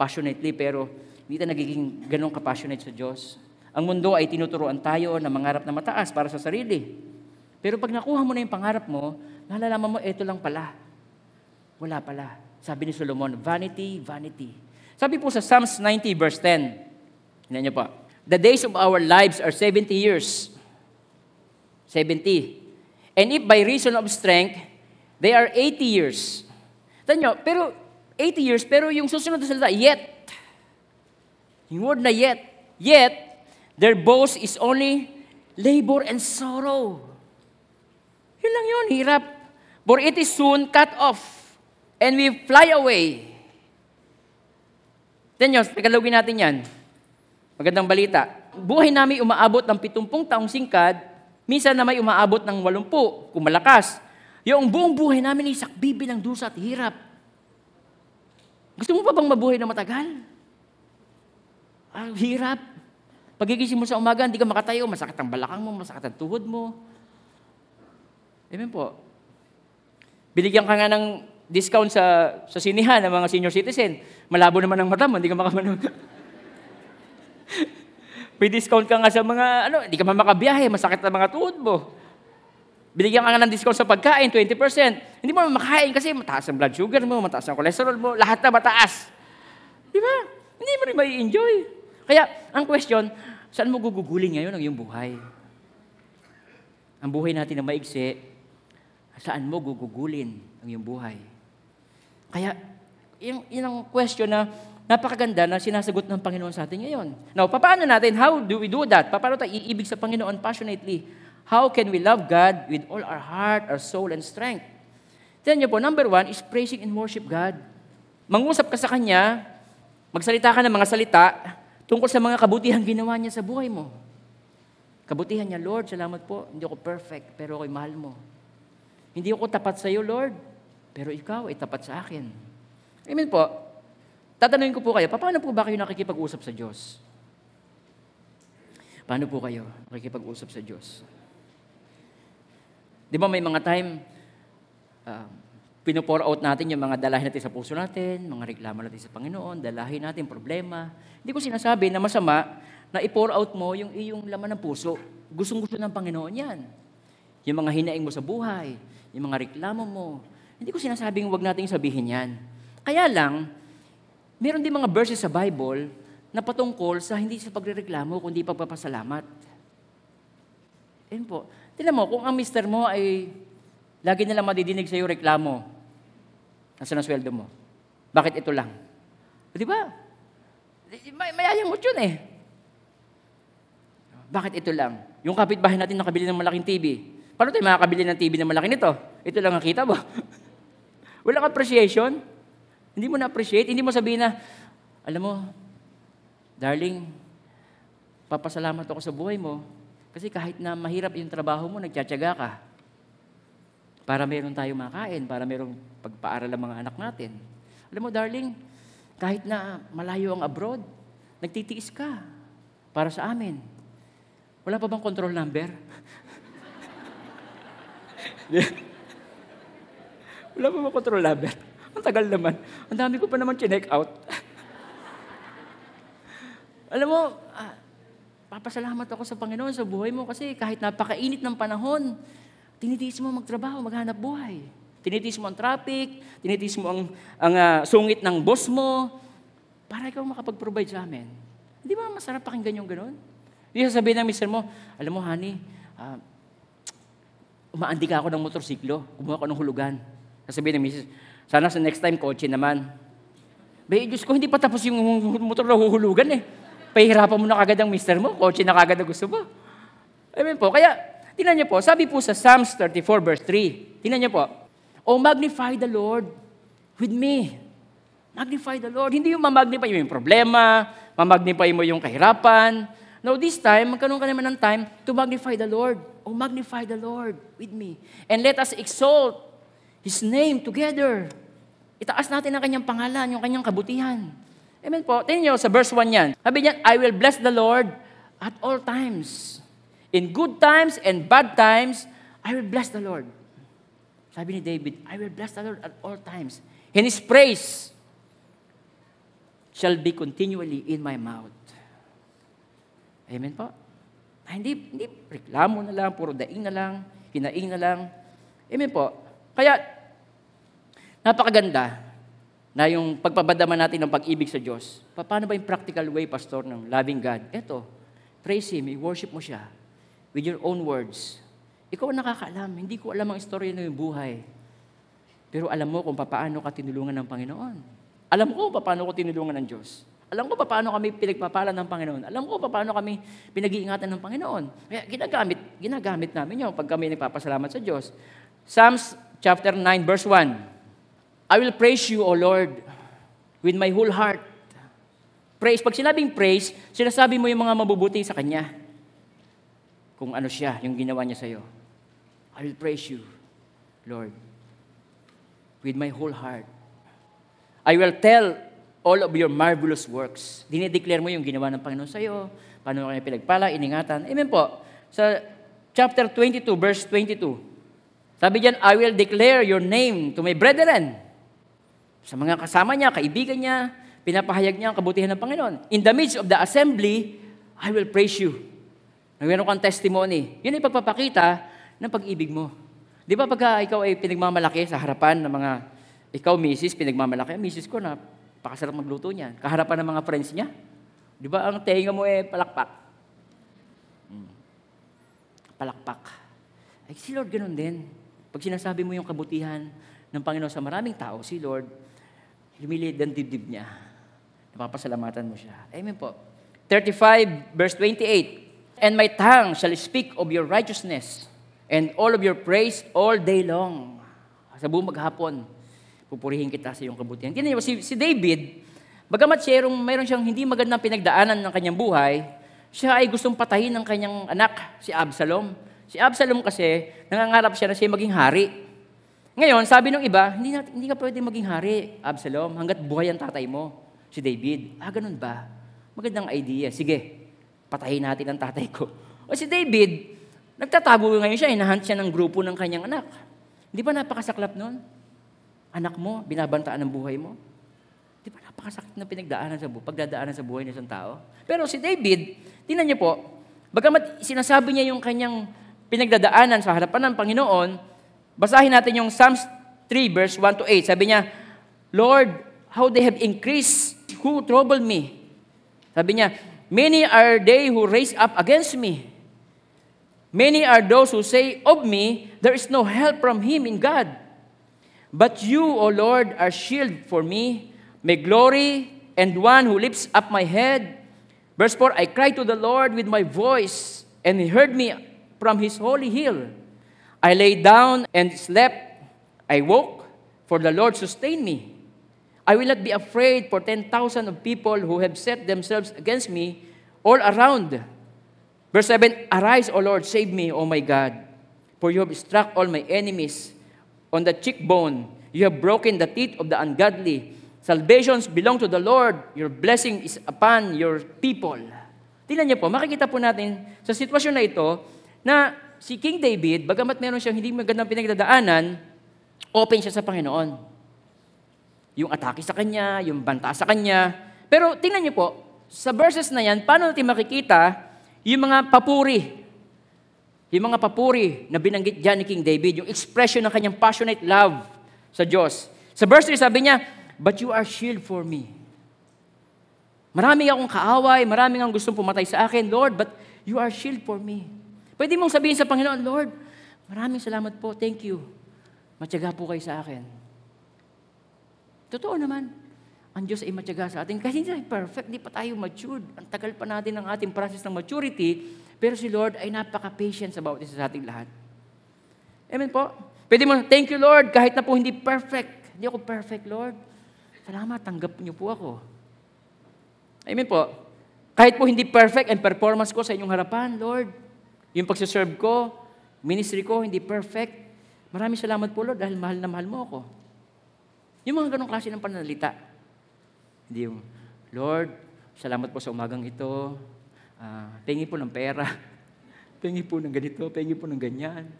passionately, pero hindi tayo nagiging ganun kapassionate sa Diyos. Ang mundo ay tinuturoan tayo na mangarap na mataas para sa sarili. Pero pag nakuha mo na yung pangarap mo, nalalaman mo, eto lang pala. Wala pala. Sabi ni Solomon, vanity, vanity. Sabi po sa Psalms 90 verse 10, Hinan niyo po, The days of our lives are 70 years. 70. And if by reason of strength, they are 80 years. Tanyo, pero 80 years, pero yung susunod na salita, yet. Yung word na yet. Yet, their boast is only labor and sorrow. Yun lang yun, hirap. For it is soon cut off, and we fly away. Tanyo, tagalogin natin yan. Magandang balita. Buhay namin umaabot ng 70 taong singkad, minsan na may umaabot ng 80 kung malakas. Yung buong buhay namin ay sakbibi ng dusa at hirap. Gusto mo pa bang mabuhay na matagal? Ah, hirap. Pagigising mo sa umaga, hindi ka makatayo, masakit ang balakang mo, masakit ang tuhod mo. Amen po. Binigyan ka nga ng discount sa, sa sinihan ng mga senior citizen. Malabo naman ang mata mo, hindi ka makamanood. *laughs* May discount ka nga sa mga, ano, hindi ka makabiyahe, masakit ang mga tuhod mo. Binigyan ka nga ng discount sa pagkain, 20%. Hindi mo makain kasi mataas ang blood sugar mo, mataas ang cholesterol mo, lahat na mataas. Di ba? Hindi mo rin may enjoy. Kaya, ang question, saan mo gugugulin ngayon ang iyong buhay? Ang buhay natin na maigsi, saan mo gugugulin ang iyong buhay? Kaya, yun, yun ang question na napakaganda na sinasagot ng Panginoon sa atin ngayon. Now, paano natin? How do we do that? Paano tayo iibig sa Panginoon passionately? How can we love God with all our heart, our soul, and strength? Tignan niyo po, number one is praising and worship God. Mangusap ka sa Kanya, magsalita ka ng mga salita tungkol sa mga kabutihan ginawa niya sa buhay mo. Kabutihan niya, Lord, salamat po, hindi ako perfect, pero ako'y mahal mo. Hindi ako tapat sa iyo, Lord, pero ikaw ay tapat sa akin. Amen po. Tatanungin ko po kayo, paano po ba kayo nakikipag-usap sa Diyos? Paano po kayo nakikipag-usap sa Diyos? Di ba may mga time, uh, pinupore out natin yung mga dalahin natin sa puso natin, mga reklamo natin sa Panginoon, dalahin natin problema. Hindi ko sinasabi na masama na i-pour out mo yung iyong laman ng puso. Gustong-gusto ng Panginoon yan. Yung mga hinaing mo sa buhay, yung mga reklamo mo. Hindi ko sinasabing huwag nating sabihin yan. Kaya lang, meron din mga verses sa Bible na patungkol sa hindi sa pagrereklamo, kundi pagpapasalamat. Yan po. Tinan mo, kung ang mister mo ay lagi nilang madidinig sa iyo reklamo, nasa na sweldo mo. Bakit ito lang? Di ba? May, mayayang mo yun eh. Bakit ito lang? Yung kapitbahay natin nakabili ng malaking TV. Paano tayo makakabili ng TV na malaki nito? Ito lang ang kita mo. *laughs* Walang appreciation. Hindi mo na-appreciate. Hindi mo sabihin na, alam mo, darling, papasalamat ako sa buhay mo kasi kahit na mahirap yung trabaho mo, nagtsatsaga ka. Para meron tayo makain, para merong pagpaaral ang mga anak natin. Alam mo, darling, kahit na malayo ang abroad, nagtitiis ka para sa amin. Wala pa bang control number? *laughs* Wala pa bang control number? Ang tagal naman. Ang dami ko pa naman chinek out. *laughs* Alam mo, ah, Papasalamat ako sa Panginoon sa buhay mo kasi kahit napakainit ng panahon, tinitiis mo magtrabaho, maghanap buhay. Tinitiis mo ang traffic, tinitiis mo ang, ang uh, sungit ng boss mo, para ikaw makapag-provide sa amin. Hindi ba masarap pakinggan yung ganun? Hindi sasabihin ng mister mo, alam mo, honey, uh, umaandi ka ako ng motorsiklo, kumuha ko ng hulugan. Sasabihin ng misis, sana sa next time, kotse naman. Bay, Diyos ko, hindi pa tapos yung motor na huhulugan eh. Pahirapan mo na kagad ang mister mo, kotse na kagad na gusto mo. Amen po. Kaya, tinan niyo po, sabi po sa Psalms 34 verse 3, tinan niyo po, Oh, magnify the Lord with me. Magnify the Lord. Hindi yung mamagnify mo yung problema, mamagnify mo yung kahirapan. No, this time, magkaroon ka naman ng time to magnify the Lord. Oh, magnify the Lord with me. And let us exalt His name together. Itaas natin ang kanyang pangalan, yung kanyang kabutihan. Amen po. Tingnan nyo sa verse 1 yan. Sabi niyan, I will bless the Lord at all times. In good times and bad times, I will bless the Lord. Sabi ni David, I will bless the Lord at all times. And His praise shall be continually in my mouth. Amen po? Ah, hindi, hindi reklamo na lang, puro daing na lang, hinaing na lang. Amen po. Kaya, napakaganda na yung pagpabadama natin ng pag-ibig sa Diyos. Pa- Paano ba yung practical way, Pastor, ng loving God? Eto, praise Him, i-worship mo siya with your own words. Ikaw ang nakakaalam, hindi ko alam ang istorya ng buhay. Pero alam mo kung paano ka tinulungan ng Panginoon. Alam ko paano ko tinulungan ng Diyos. Alam ko paano kami pinagpapala ng Panginoon. Alam ko paano kami pinag-iingatan ng Panginoon. Kaya ginagamit, ginagamit namin yun pag kami nagpapasalamat sa Diyos. Psalms chapter 9 verse 1. I will praise you, O Lord, with my whole heart. Praise. Pag sinabing praise, sinasabi mo yung mga mabubuti sa Kanya. Kung ano siya, yung ginawa niya sa'yo. I will praise you, Lord, with my whole heart. I will tell all of your marvelous works. Dinideclare mo yung ginawa ng Panginoon sa'yo, paano kanya pinagpala, iningatan. Amen po. Sa chapter 22, verse 22, sabi diyan, I will declare your name to my brethren. Sa mga kasama niya, kaibigan niya, pinapahayag niya ang kabutihan ng Panginoon. In the midst of the assembly, I will praise you. Meron kang testimony. Yun ay pagpapakita ng pag-ibig mo. Di ba pagka ikaw ay pinagmamalaki sa harapan ng mga, ikaw, misis, pinagmamalaki, misis ko na, pakasarap magluto niyan. Kaharapan ng mga friends niya. Di ba ang tenga mo eh palakpak? Hmm. Palakpak. Ay, si Lord ganun din. Pag sinasabi mo yung kabutihan ng Panginoon sa maraming tao, si Lord, lumiliit ang dibdib niya. Napapasalamatan mo siya. Amen po. 35 verse 28. And my tongue shall speak of your righteousness and all of your praise all day long. Sa buong maghapon, pupurihin kita sa iyong kabutihan. Tingnan niyo, si, si David, bagamat siya mayroon siyang hindi magandang pinagdaanan ng kanyang buhay, siya ay gustong patayin ng kanyang anak, si Absalom. Si Absalom kasi, nangangarap siya na siya maging hari. Ngayon, sabi ng iba, hindi, na, hindi ka pwede maging hari, Absalom, hanggat buhay ang tatay mo, si David. Ah, ganun ba? Magandang idea. Sige, patayin natin ang tatay ko. O si David, nagtatago ngayon siya, hinahunt siya ng grupo ng kanyang anak. Hindi ba napakasaklap nun? Anak mo, binabantaan ang buhay mo. Di ba napakasakit na pinagdaanan sa buhay, pagdadaanan sa buhay ng isang tao? Pero si David, tingnan niyo po, bagamat sinasabi niya yung kanyang pinagdadaanan sa harapan ng Panginoon, basahin natin yung Psalms 3 verse 1 to 8. Sabi niya, Lord, how they have increased who trouble me. Sabi niya, many are they who raise up against me. Many are those who say of me, there is no help from him in God. But you, O Lord, are shield for me, my glory, and one who lifts up my head. Verse 4, I cried to the Lord with my voice, and he heard me from his holy hill. I lay down and slept. I woke, for the Lord sustained me. I will not be afraid for 10,000 of people who have set themselves against me all around. Verse 7, Arise, O Lord, save me, O my God, for you have struck all my enemies on the cheekbone. You have broken the teeth of the ungodly. Salvations belong to the Lord. Your blessing is upon your people. Tingnan niyo po, makikita po natin sa sitwasyon na ito na si King David, bagamat meron siyang hindi magandang pinagdadaanan, open siya sa Panginoon. Yung atake sa kanya, yung banta sa kanya. Pero tingnan niyo po, sa verses na yan, paano natin makikita yung mga papuri, yung mga papuri na binanggit dyan ni King David, yung expression ng kanyang passionate love sa Diyos. Sa verse 3, sabi niya, But you are shield for me. Marami akong kaaway, marami ang gustong pumatay sa akin, Lord, but you are shield for me. Pwede mong sabihin sa Panginoon, Lord, maraming salamat po, thank you. Matyaga po kayo sa akin. Totoo naman. Ang Diyos ay matyaga sa atin. Kasi hindi tayo perfect, hindi pa tayo matured. Ang tagal pa natin ng ating process ng maturity, pero si Lord ay napaka-patient sa bawat isa sa ating lahat. Amen po? Pwede mo, thank you Lord, kahit na po hindi perfect. Hindi ako perfect, Lord. Salamat, tanggap niyo po ako. Amen po. Kahit po hindi perfect ang performance ko sa inyong harapan, Lord. Yung pagsaserve ko, ministry ko, hindi perfect. Maraming salamat po, Lord, dahil mahal na mahal mo ako. Yung mga ganong klase ng pananalita. Hindi yung, Lord, salamat po sa umagang ito. Uh, pengi po ng pera. *laughs* pengi po ng ganito, pengi po ng ganyan.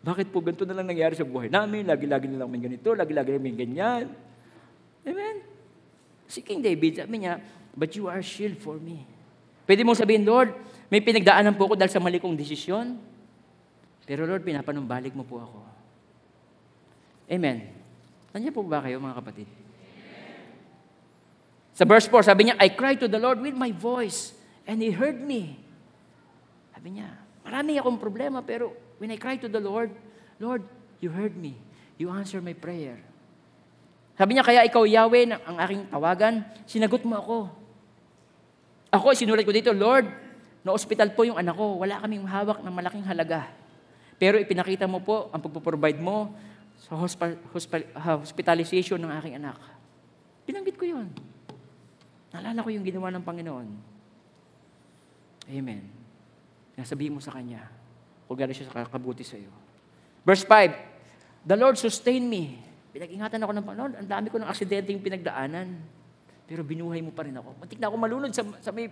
Bakit po ganito na lang nangyari sa buhay namin? Lagi-lagi na lang may ganito, lagi-lagi na may ganyan. Amen? Si King David, sabi niya, But you are shield for me. Pwede mong sabihin, Lord, may pinagdaanan po ako dahil sa mali kong desisyon. Pero Lord, pinapanumbalik mo po ako. Amen. Nandiyan po ba kayo mga kapatid? Sa verse 4, sabi niya, I cried to the Lord with my voice, and He heard me. Sabi niya, marami akong problema, pero when I cried to the Lord, Lord, you heard me. You answered my prayer. Sabi niya, kaya ikaw, Yahweh, ang aking tawagan, sinagot mo ako. Ako, sinulat ko dito, Lord, na-hospital po yung anak ko, wala kaming hawak ng malaking halaga. Pero ipinakita mo po ang pagpo-provide mo sa hospa, hospa, hospitalization ng aking anak. Binanggit ko yun. Naalala ko yung ginawa ng Panginoon. Amen. Nasabihin mo sa Kanya, kung gano'n siya kakabuti sa iyo. Verse 5, The Lord sustain me. Pinag-ingatan ako ng Panginoon. Ang dami ko ng aksidente yung pinagdaanan. Pero binuhay mo pa rin ako. Muntik na ako malunod sa, sa may,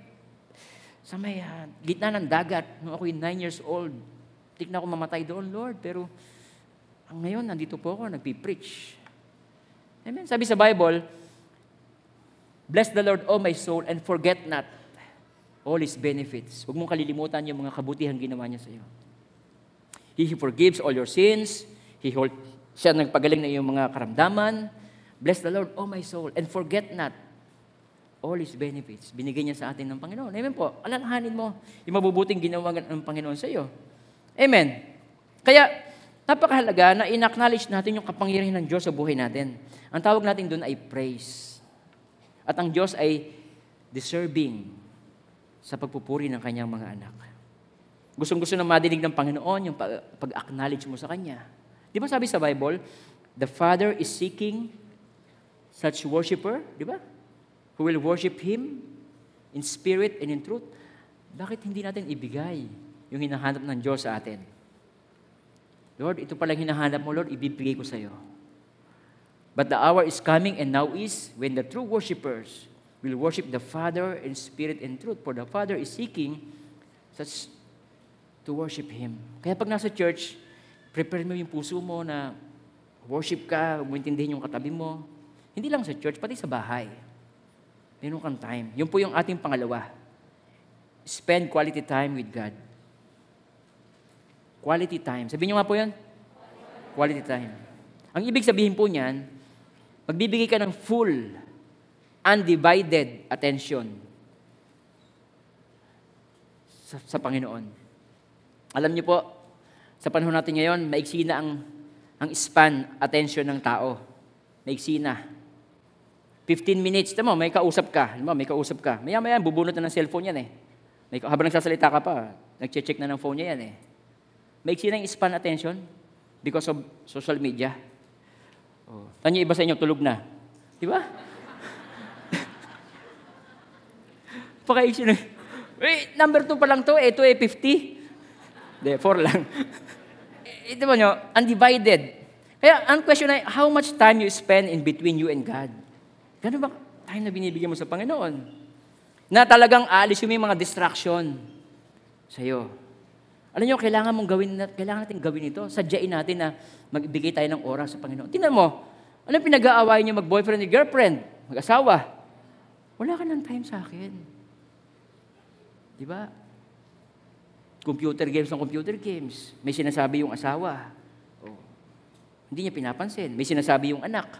sa may uh, gitna ng dagat nung ako yung 9 years old. Muntik na ako mamatay doon, Lord. Pero ang ngayon, nandito po ako, nagpipreach. Amen. Sabi sa Bible, Bless the Lord, O my soul, and forget not all His benefits. Huwag mong kalilimutan yung mga kabutihan ginawa niya sa iyo. He forgives all your sins. He hold, siya nagpagaling na iyong mga karamdaman. Bless the Lord, O my soul, and forget not all His benefits. Binigay niya sa atin ng Panginoon. Amen po. Alalahanin mo yung mabubuting ginawa ng Panginoon sa iyo. Amen. Kaya, napakahalaga na in-acknowledge natin yung kapangyarihan ng Diyos sa buhay natin. Ang tawag natin doon ay praise. At ang Diyos ay deserving sa pagpupuri ng kanyang mga anak. Gustong-gusto na madinig ng Panginoon yung pag-acknowledge mo sa Kanya. Di ba sabi sa Bible, the Father is seeking such worshiper, di ba? Who will worship Him in spirit and in truth. Bakit hindi natin ibigay yung hinahanap ng Diyos sa atin. Lord, ito palang hinahanap mo, Lord, ibibigay ko sa iyo. But the hour is coming and now is when the true worshipers will worship the Father in spirit and truth. For the Father is seeking such to worship Him. Kaya pag nasa church, prepare mo yung puso mo na worship ka, maintindihin yung katabi mo. Hindi lang sa church, pati sa bahay. Meron kang time. Yun po yung ating pangalawa. Spend quality time with God. Quality time. Sabihin nyo nga po yan. Quality time. Ang ibig sabihin po niyan, magbibigay ka ng full, undivided attention sa, sa Panginoon. Alam niyo po, sa panahon natin ngayon, maiksi na ang, ang span attention ng tao. Maiksi na. 15 minutes, tamo, may kausap ka. Diba, may kausap ka. Maya-maya, bubunot na ng cellphone yan eh. May, habang nagsasalita ka pa, nagche-check na ng phone niya yan eh. Maiksi na yung span attention because of social media. Oh. Tanyo iba sa inyo, tulog na. Di ba? *laughs* Pakaiksi na. Wait, number 2 pa lang to, eh, *laughs* ito eh, 50. Hindi, 4 lang. Ito ba nyo, undivided. Kaya, ang question ay, how much time you spend in between you and God? Gano'n ba time na binibigyan mo sa Panginoon? Na talagang aalis yung mga distraction sa iyo. Alam niyo, kailangan mong gawin, kailangan natin gawin ito. Sadyain natin na magbigay tayo ng oras sa Panginoon. Tingnan mo, anong pinag-aawayan niyo mag-boyfriend and girlfriend, mag-asawa? Wala ka ng time sa akin. Di ba? Computer games ng computer games. May sinasabi yung asawa. Oh. Hindi niya pinapansin. May sinasabi yung anak.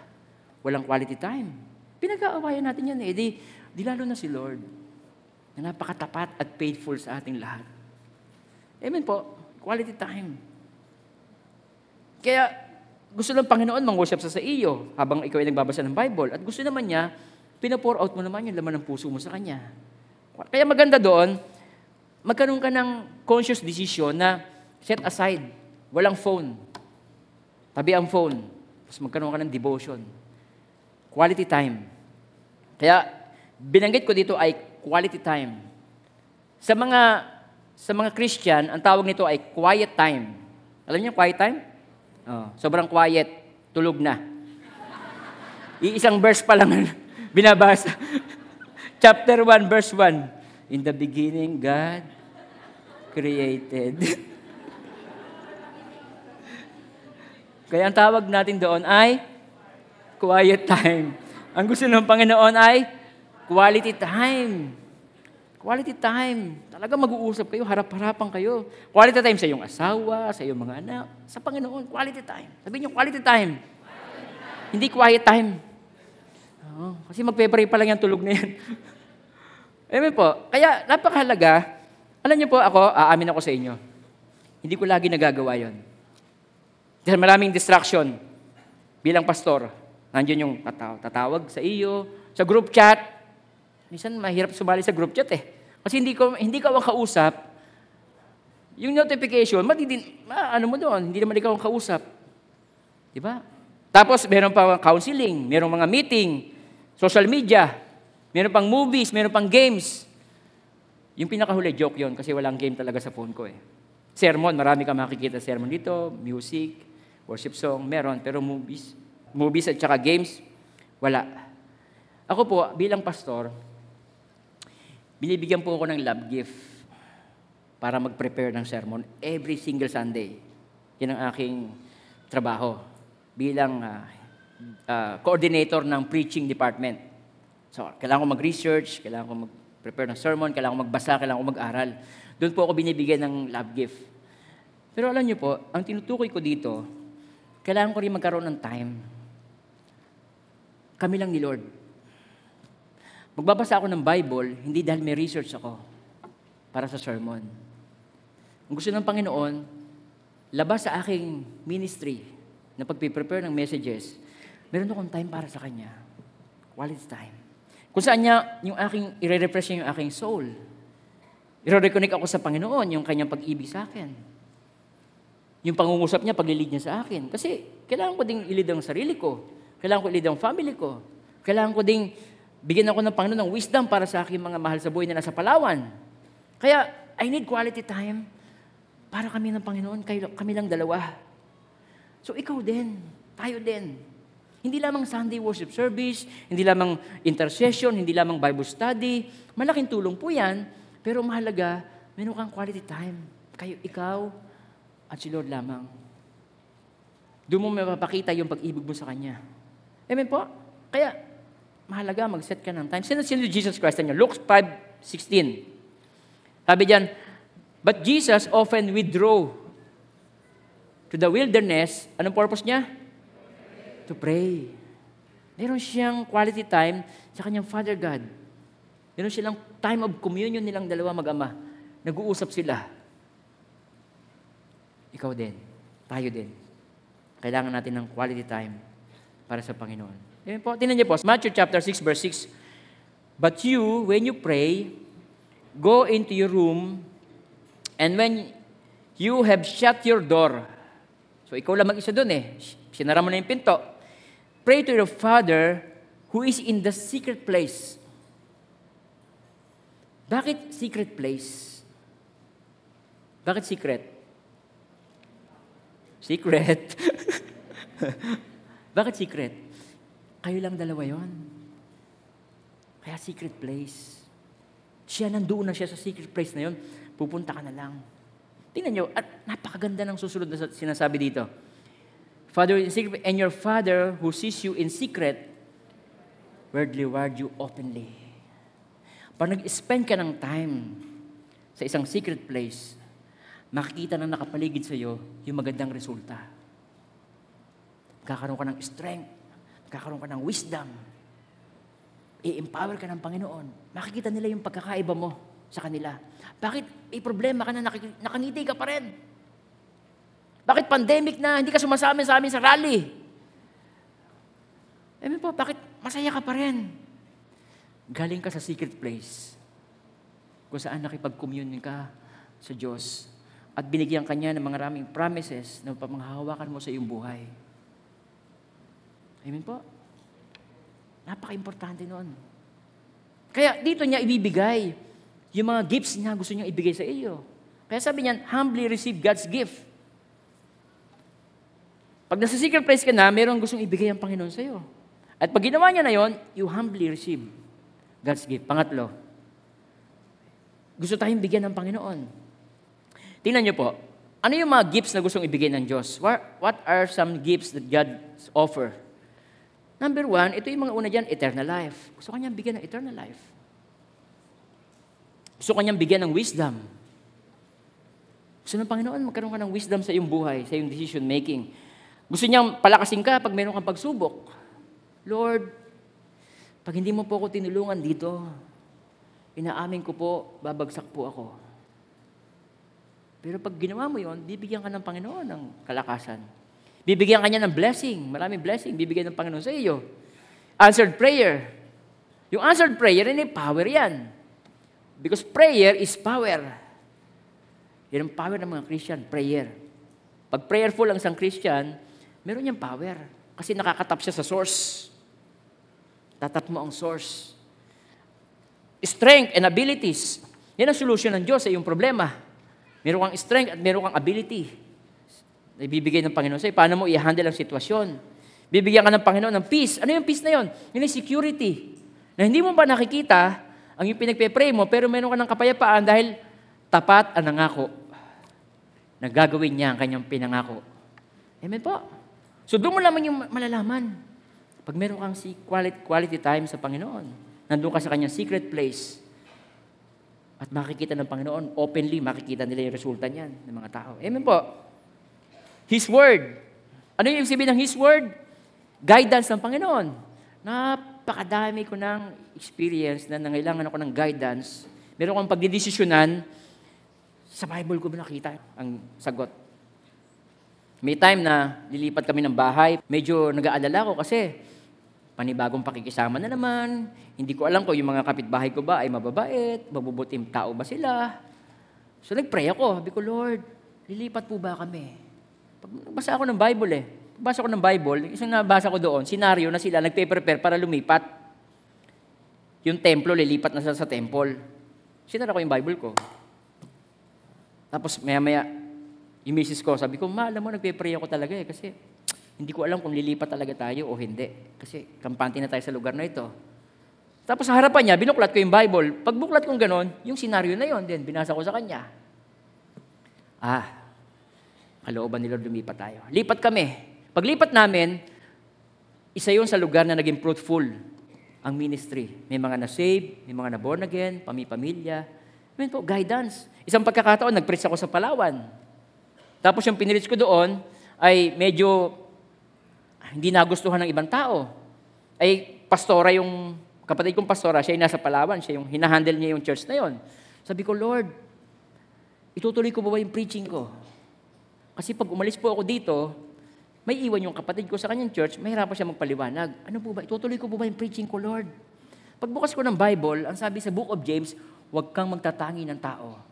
Walang quality time. Pinag-aawayan natin yan eh. Di, di lalo na si Lord na napakatapat at faithful sa ating lahat. Amen po. Quality time. Kaya, gusto ng Panginoon mang-worship sa sa iyo habang ikaw ay nagbabasa ng Bible. At gusto naman niya, pinapour out mo naman yung laman ng puso mo sa Kanya. Kaya maganda doon, magkaroon ka ng conscious decision na set aside, walang phone. Tabi ang phone. Tapos magkaroon ka ng devotion. Quality time. Kaya, binanggit ko dito ay quality time. Sa mga sa mga Christian, ang tawag nito ay quiet time. Alam niyo quiet time? Oh, sobrang quiet, tulog na. Iisang verse pa lang *laughs* binabasa. *laughs* Chapter 1, verse 1. In the beginning, God created. *laughs* Kaya ang tawag natin doon ay quiet time. Ang gusto ng Panginoon ay quality time. Quality time. Talaga mag-uusap kayo, harap-harapan kayo. Quality time sa iyong asawa, sa iyong mga anak, sa Panginoon. Quality time. Sabihin niyo, quality time. Hindi quiet time. Oo, kasi magpe-pray pa lang yung tulog na yan. *laughs* Amen po. Kaya napakahalaga. Alam niyo po ako, aamin ako sa inyo. Hindi ko lagi nagagawa yon. Dahil maraming distraction bilang pastor. Nandiyon yung tataw- tatawag sa iyo, sa group chat. Minsan mahirap sumali sa group chat eh. Kasi hindi ko hindi ka ang kausap. Yung notification, matidin, ma, ano mo doon, hindi naman ikaw ang kausap. Di ba? Tapos meron pa counseling, meron mga meeting, social media, meron pang movies, meron pang games. Yung pinakahuli, joke yon kasi walang game talaga sa phone ko eh. Sermon, marami ka makikita sermon dito, music, worship song, meron, pero movies, movies at saka games, wala. Ako po, bilang pastor, binibigyan po ako ng love gift para mag-prepare ng sermon every single Sunday. Yan ang aking trabaho bilang ah, ah, coordinator ng preaching department. So, kailangan ko mag-research, kailangan ko mag-prepare ng sermon, kailangan ko magbasa, kailangan ko mag-aral. Doon po ako binibigyan ng love gift. Pero alam niyo po, ang tinutukoy ko dito, kailangan ko rin magkaroon ng time. Kami lang ni Lord. Magbabasa ako ng Bible, hindi dahil may research ako para sa sermon. Ang gusto ng Panginoon, labas sa aking ministry na pagpiprepare ng messages, meron akong time para sa Kanya. Quality time. Kung saan niya, yung aking, i-refresh yung aking soul. I-reconnect ako sa Panginoon, yung kanyang pag-ibig sa akin. Yung pangungusap niya, paglilid niya sa akin. Kasi kailangan ko ding ilid ang sarili ko. Kailangan ko ang family ko. Kailangan ko ding bigyan ako ng Panginoon ng wisdom para sa aking mga mahal sa buhay na nasa Palawan. Kaya, I need quality time para kami ng Panginoon, kayo, kami lang dalawa. So ikaw din, tayo din. Hindi lamang Sunday worship service, hindi lamang intercession, hindi lamang Bible study. Malaking tulong po yan, pero mahalaga, meron kang quality time. Kayo, ikaw, at si Lord lamang. Doon mo mapapakita yung pag-ibig mo sa Kanya. Amen po? Kaya, mahalaga, mag-set ka ng time. Sino, sino Jesus Christ niya? Luke 5.16. Sabi diyan, But Jesus often withdrew to the wilderness. Anong purpose niya? To pray. Meron siyang quality time sa kanyang Father God. Meron silang time of communion nilang dalawa mag-ama. Nag-uusap sila. Ikaw din. Tayo din. Kailangan natin ng quality time para sa Panginoon. Amen po. Tingnan niyo po, Matthew chapter 6, verse 6. But you, when you pray, go into your room, and when you have shut your door, so ikaw lang mag-isa doon eh, sinara mo na yung pinto, pray to your Father who is in the secret place. Bakit secret place? Bakit secret? Secret. *laughs* Bakit secret? Kayo lang dalawa yon. Kaya secret place. Siya nandoon na siya sa secret place na yon. Pupunta ka na lang. Tingnan nyo, at napakaganda ng susunod na sinasabi dito. Father in secret, and your Father who sees you in secret, will reward you openly. Pag nag-spend ka ng time sa isang secret place, makikita ng nakapaligid sa iyo yung magandang resulta. Kakaroon ka ng strength, kakaroon ka ng wisdom, i-empower ka ng Panginoon. Makikita nila yung pagkakaiba mo sa kanila. Bakit may problema ka na nakik- nakangiti ka pa rin? Bakit pandemic na hindi ka sumasama sa amin sa rally? Amen po, bakit masaya ka pa rin? Galing ka sa secret place kung saan nakipag-communion ka sa Diyos at binigyan ka niya ng mga raming promises na pamanghahawakan mo sa iyong buhay. Amen po? Napaka-importante noon. Kaya dito niya ibibigay yung mga gifts niya gusto niya ibigay sa iyo. Kaya sabi niya, humbly receive God's gift. Pag nasa secret place ka na, mayroong gustong ibigay ang Panginoon sa iyo. At pag ginawa niya na yon, you humbly receive God's gift. Pangatlo, gusto tayong bigyan ng Panginoon. Tingnan niyo po, ano yung mga gifts na gustong ibigay ng Diyos? What, what are some gifts that God offer? Number one, ito yung mga una dyan, eternal life. Gusto kanyang bigyan ng eternal life. Gusto ka niyang bigyan ng wisdom. Gusto ng Panginoon, magkaroon ka ng wisdom sa iyong buhay, sa iyong decision making. Gusto niyang palakasin ka pag meron kang pagsubok. Lord, pag hindi mo po ako tinulungan dito, inaamin ko po, babagsak po ako. Pero pag ginawa mo yon, bibigyan ka ng Panginoon ng kalakasan. Bibigyan ka niya ng blessing, maraming blessing, bibigyan ng Panginoon sa iyo. Answered prayer. Yung answered prayer, ini power yan. Because prayer is power. Yan ang power ng mga Christian, prayer. Pag prayerful ang isang Christian, meron niyang power. Kasi nakakatap siya sa source. Tatap mo ang source. Strength and abilities. Yan ang solution ng Diyos sa iyong problema. Meron kang strength at meron kang ability. Ibibigay ng Panginoon sa'yo. Paano mo i-handle ang sitwasyon? Bibigyan ka ng Panginoon ng peace. Ano yung peace na yon? Yun yung security. Na hindi mo ba nakikita ang yung pinagpe-pray mo, pero meron ka ng kapayapaan dahil tapat ang nangako na gagawin niya ang kanyang pinangako. Amen po. So doon mo lamang yung malalaman. Pag meron kang si quality, quality time sa Panginoon, nandun ka sa kanyang secret place, at makikita ng Panginoon, openly makikita nila yung resulta niyan ng mga tao. Amen po. His Word. Ano yung sabihin ng His Word? Guidance ng Panginoon. Napakadami ko ng experience na nangailangan ako ng guidance. Meron akong pagdidesisyonan, sa Bible ko nakita ang sagot? May time na lilipat kami ng bahay, medyo nag-aalala ko kasi panibagong pakikisama na naman, hindi ko alam kung yung mga kapitbahay ko ba ay mababait, mabubuting tao ba sila. So nag-pray ako, sabi ko, Lord, lilipat po ba kami? Basa ako ng Bible eh. Basa ko ng Bible, isang nabasa ko doon, senaryo na sila nagpe-prepare para lumipat. Yung templo, lilipat na sila sa temple. Sinara ko yung Bible ko. Tapos maya-maya, yung misis ko, sabi ko, ma, alam mo, nagpe-pray ako talaga eh, kasi hindi ko alam kung lilipat talaga tayo o hindi. Kasi kampante na tayo sa lugar na ito. Tapos sa harapan niya, binuklat ko yung Bible. Pag buklat kong ganon, yung senaryo na yon din, binasa ko sa kanya. Ah, kalooban ni Lord lumipat tayo. Lipat kami. Paglipat namin, isa yun sa lugar na naging fruitful ang ministry. May mga na-save, may mga na-born again, pami-pamilya. I mean po, guidance. Isang pagkakataon, nag-preach ako sa Palawan. Tapos yung pinreach ko doon ay medyo hindi nagustuhan ng ibang tao. Ay pastora yung, kapatid kong pastora, siya ay nasa Palawan, siya yung hinahandle niya yung church na yon. Sabi ko, Lord, itutuloy ko ba, ba yung preaching ko? Kasi pag umalis po ako dito, may iwan yung kapatid ko sa kanyang church, mahirapan siya magpaliwanag. Ano po ba? Itutuloy ko po ba yung preaching ko, Lord? Pagbukas ko ng Bible, ang sabi sa Book of James, huwag kang magtatangi ng tao.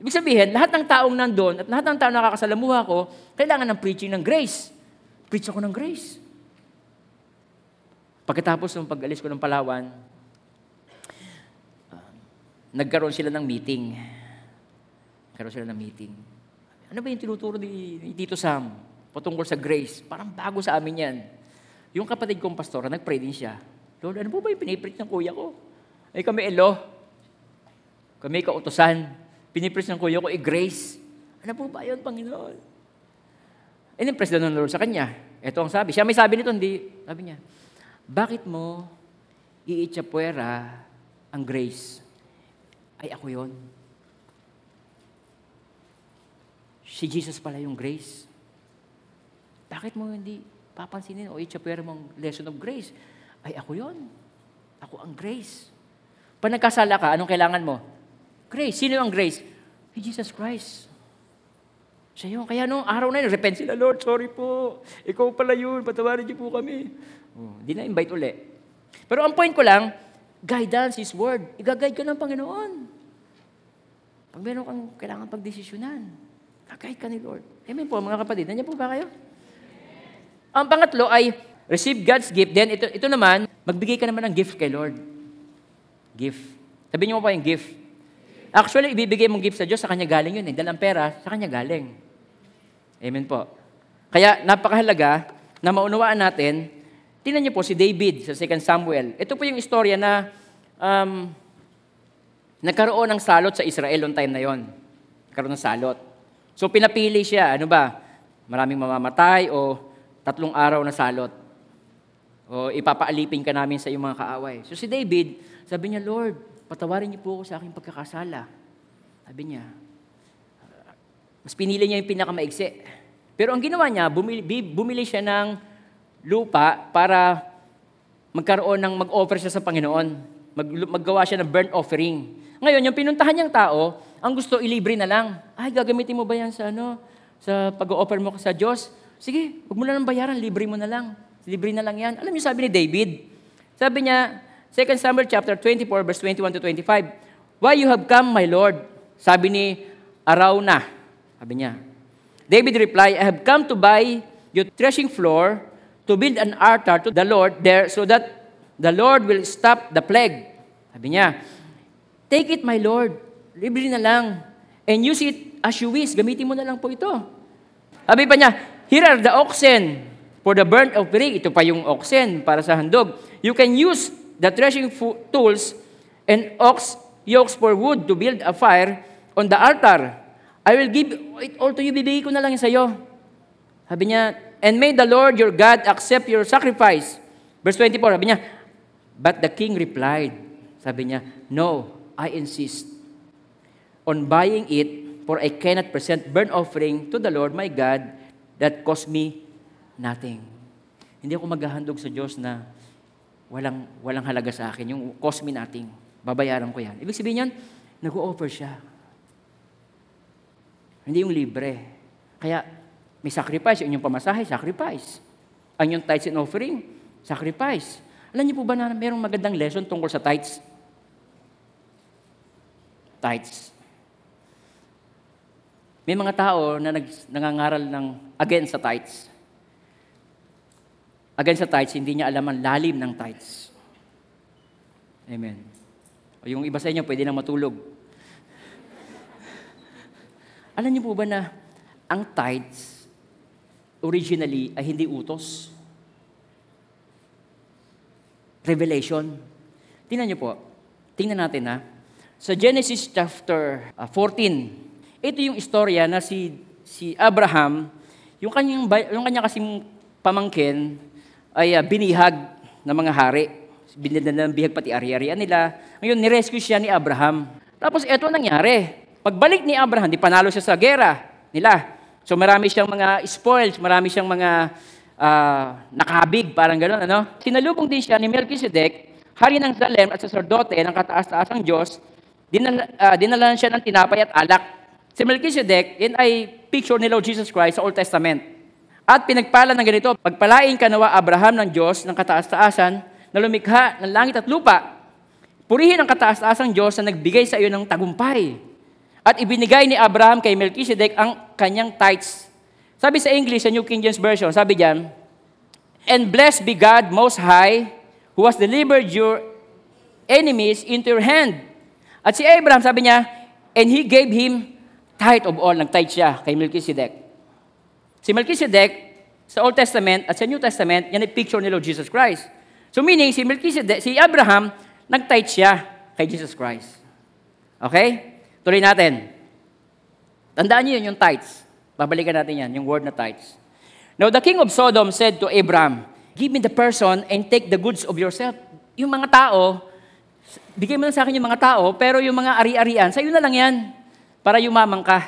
Ibig sabihin, lahat ng taong nandun at lahat ng taong nakakasalamuha ko, kailangan ng preaching ng grace. Preach ako ng grace. Pagkatapos ng pag-alis ko ng Palawan, uh, nagkaroon sila ng meeting. Nagkaroon sila ng meeting. Ano ba yung tinuturo ni, Tito Sam? Patungkol sa grace. Parang bago sa amin yan. Yung kapatid kong pastora, nag-pray din siya. Lord, ano po ba yung pinipreach ng kuya ko? Ay kami elo. Kami kautosan. Pinipreach ng kuya ko, eh grace. Ano po ba yun, Panginoon? In-impress daw ng Lord sa kanya. Ito ang sabi. Siya may sabi nito, hindi. Sabi niya, bakit mo iitsapuera ang grace? Ay, ako yon. Si Jesus pala yung grace. Bakit mo hindi papansinin o itsapuera mong lesson of grace? Ay, ako yon. Ako ang grace. Pag nagkasala ka, anong kailangan mo? Grace. Sino ang grace? Si Jesus Christ. Siya yun. Kaya nung araw na yun, repent sila, Lord, sorry po. Ikaw pala yun, patawarin niyo po kami. Oh, di na invite uli. Pero ang point ko lang, guidance is word. Igaguide ka ng Panginoon. Pag meron kang kailangan pagdesisyonan, guide ka ni Lord. Amen po, mga kapatid. Nandiyan po ba kayo? Ang pangatlo ay receive God's gift. Then ito, ito naman, magbigay ka naman ng gift kay Lord. Gift. Sabi niyo mo pa yung gift. Actually, ibibigay mong gift sa Diyos, sa Kanya galing yun eh. Dahil ang pera, sa Kanya galing. Amen po. Kaya napakahalaga na maunawaan natin, tingnan niyo po si David sa 2 Samuel. Ito po yung istorya na um, nagkaroon ng salot sa Israel on time na yon. Nagkaroon ng salot. So pinapili siya, ano ba? Maraming mamamatay o tatlong araw na salot. O ipapaalipin ka namin sa iyong mga kaaway. So si David, sabi niya, Lord, patawarin niyo po ako sa aking pagkakasala. Sabi niya, mas pinili niya yung pinakamaigsi. Pero ang ginawa niya, bumili, bumili siya ng lupa para magkaroon ng mag-offer siya sa Panginoon. Mag, maggawa siya ng burnt offering. Ngayon, yung pinuntahan niyang tao, ang gusto ilibre na lang. Ay, gagamitin mo ba yan sa ano? Sa pag-offer mo sa Diyos? Sige, huwag mo na lang bayaran, libre mo na lang. Libre na lang yan. Alam niyo sabi ni David? Sabi niya, 2 Samuel chapter 24, verse 21 to 25, Why you have come, my Lord? Sabi ni Arauna. Sabi niya, David replied, I have come to buy your threshing floor to build an altar to the Lord there so that the Lord will stop the plague. Sabi niya, Take it, my Lord. Libre na lang. And use it as you wish. Gamitin mo na lang po ito. Sabi pa niya, Here are the oxen for the burnt offering. Ito pa yung oxen para sa handog. You can use the threshing tools and ox yokes for wood to build a fire on the altar. I will give it all to you. Bibigay ko na lang sa iyo. Sabi niya, and may the Lord your God accept your sacrifice. Verse 24, sabi niya, but the king replied, sabi niya, no, I insist on buying it, for I cannot present burnt offering to the Lord my God that cost me nothing. Hindi ako maghahandog sa Diyos na walang, walang halaga sa akin. Yung cost me nothing. Babayaran ko yan. Ibig sabihin yan, nag-offer siya. Hindi yung libre. Kaya may sacrifice. Yung pamasahe, sacrifice. Ang yung tithes and offering, sacrifice. Alam niyo po ba na mayroong magandang lesson tungkol sa tithes? Tithes. May mga tao na nag, nangangaral ng against sa tithes. Against sa tithes, hindi niya alam ang lalim ng tithes. Amen. O yung iba sa inyo, pwede na matulog. *laughs* Alam niyo po ba na ang tithes originally ay hindi utos? Revelation. Tingnan niyo po. Tingnan natin ha. Sa Genesis chapter uh, 14, ito yung istorya na si si Abraham, yung kanyang yung kanya kasing pamangkin ay uh, binihag ng mga hari. Binigyan ng bihag pati ari-arian nila. Ngayon, nirescue siya ni Abraham. Tapos ito ang nangyari. Pagbalik ni Abraham, di panalo siya sa gera nila. So marami siyang mga spoils, marami siyang mga ah, nakabig, parang gano'n. Ano? Sinalubong din siya ni Melchizedek, hari ng Salem at sacerdote ng kataas-taasang Diyos, dinala, ah, dinalan siya ng tinapay at alak. Si Melchizedek, yan ay picture ni Lord Jesus Christ sa Old Testament. At pinagpala ng ganito, pagpalain ka nawa Abraham ng Diyos ng kataas-taasan na lumikha ng langit at lupa. Purihin ang kataas-taasang Diyos na nagbigay sa iyo ng tagumpay. At ibinigay ni Abraham kay Melchizedek ang kanyang tithes. Sabi sa English, sa New King James Version, sabi diyan, And blessed be God Most High, who has delivered your enemies into your hand. At si Abraham, sabi niya, and he gave him tithe of all. Nag-tithe siya kay Melchizedek. Si Melchizedek, sa Old Testament at sa New Testament, yan ay picture ni Lord Jesus Christ. So meaning, si Melchizedek, si Abraham, nag-tithe siya kay Jesus Christ. Okay? Tuloy natin. Tandaan niyo yun, yung tithes. Babalikan natin yan, yung word na tithes. Now the king of Sodom said to Abraham, Give me the person and take the goods of yourself. Yung mga tao, bigay mo na sa akin yung mga tao, pero yung mga ari-arian, sa'yo na lang yan, para yumaman ka.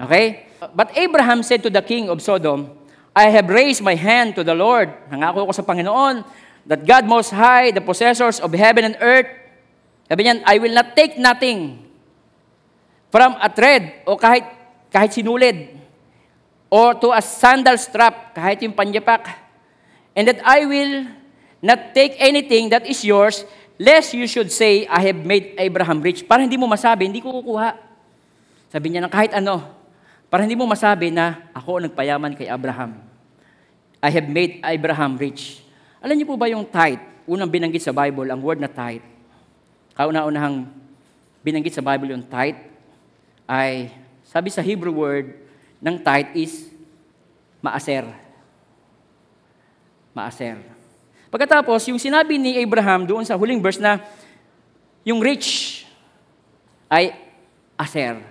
Okay? But Abraham said to the king of Sodom, I have raised my hand to the Lord. Nangako ko sa Panginoon that God Most High, the possessors of heaven and earth, sabi niyan, I will not take nothing from a thread o kahit, kahit sinulid or to a sandal strap, kahit yung panyapak. And that I will not take anything that is yours, lest you should say, I have made Abraham rich. Para hindi mo masabi, hindi ko kukuha. Sabi niya na kahit ano, para hindi mo masabi na ako ang nagpayaman kay Abraham. I have made Abraham rich. Alam niyo po ba yung tithe? Unang binanggit sa Bible, ang word na tithe. Kauna-unahang binanggit sa Bible yung tithe ay, sabi sa Hebrew word ng tithe is maaser. Maaser. Pagkatapos, yung sinabi ni Abraham doon sa huling verse na yung rich ay aser.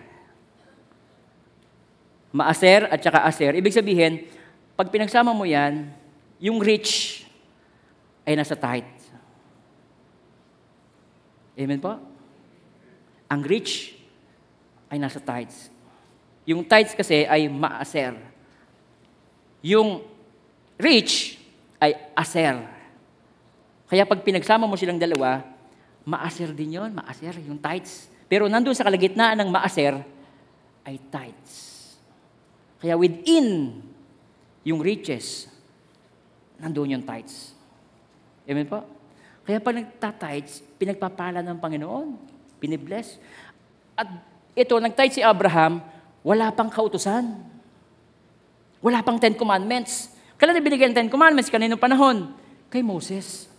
Maaser at saka aser. Ibig sabihin, pag pinagsama mo yan, yung rich ay nasa tithe. Amen po? Ang rich ay nasa tithes. Yung tithes kasi ay maaser. Yung rich ay aser. Kaya pag pinagsama mo silang dalawa, maaser din yon, maaser, yung tithes. Pero nandun sa kalagitnaan ng maaser ay tithes. Kaya within yung riches, nandun yung tithes. Amen po? Kaya pag nagtatides, pinagpapala ng Panginoon. Pinibless. At ito, nagtithe si Abraham, wala pang kautusan. Wala pang Ten Commandments. Kailan na binigyan Ten Commandments? Kaninong panahon? Kay Moses.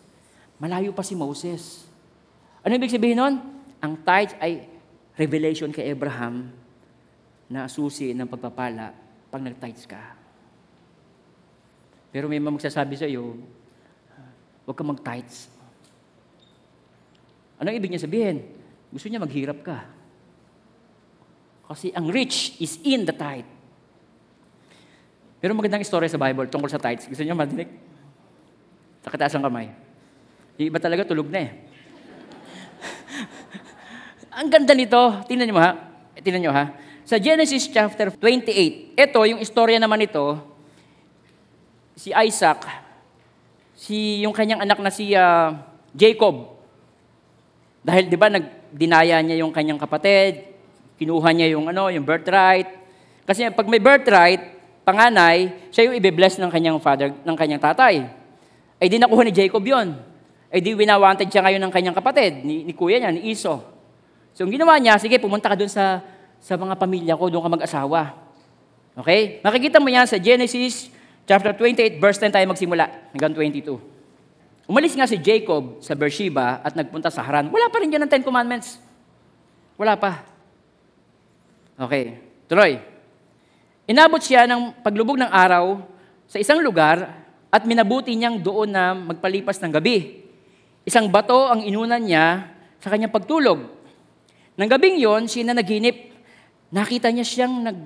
Malayo pa si Moses. Ano ibig sabihin nun? Ang tithe ay revelation kay Abraham na susi ng pagpapala pag nag-tithes ka. Pero may mga magsasabi sa iyo, huwag kang mag-tithes. Ano ibig niya sabihin? Gusto niya maghirap ka. Kasi ang rich is in the tithe. Pero magandang istorya sa Bible tungkol sa tithes. Gusto niyo madinig? Sa kataas ang kamay. Yung iba talaga tulog na eh. ang ganda nito, tingnan niyo ha. Tingnan niyo ha. Sa Genesis chapter 28, ito yung istorya naman ito, si Isaac, si yung kanyang anak na si uh, Jacob. Dahil 'di ba nagdinaya niya yung kanyang kapatid, kinuha niya yung ano, yung birthright. Kasi pag may birthright, panganay, siya yung ibe-bless ng kanyang father, ng kanyang tatay. Ay di nakuha ni Jacob 'yon. Ay di winawanted siya ngayon ng kanyang kapatid, ni, ni kuya niya, ni Iso. So ang ginawa niya, sige, pumunta ka doon sa sa mga pamilya ko, doon ka mag-asawa. Okay? Makikita mo yan sa Genesis chapter 28, verse 10 tayo magsimula, hanggang 22. Umalis nga si Jacob sa Beersheba at nagpunta sa Haran. Wala pa rin dyan ng Ten Commandments. Wala pa. Okay, tuloy. Inabot siya ng paglubog ng araw sa isang lugar at minabuti niyang doon na magpalipas ng gabi. Isang bato ang inunan niya sa kanyang pagtulog. Nang gabing yon, siya na naginip nakita niya siyang, nag,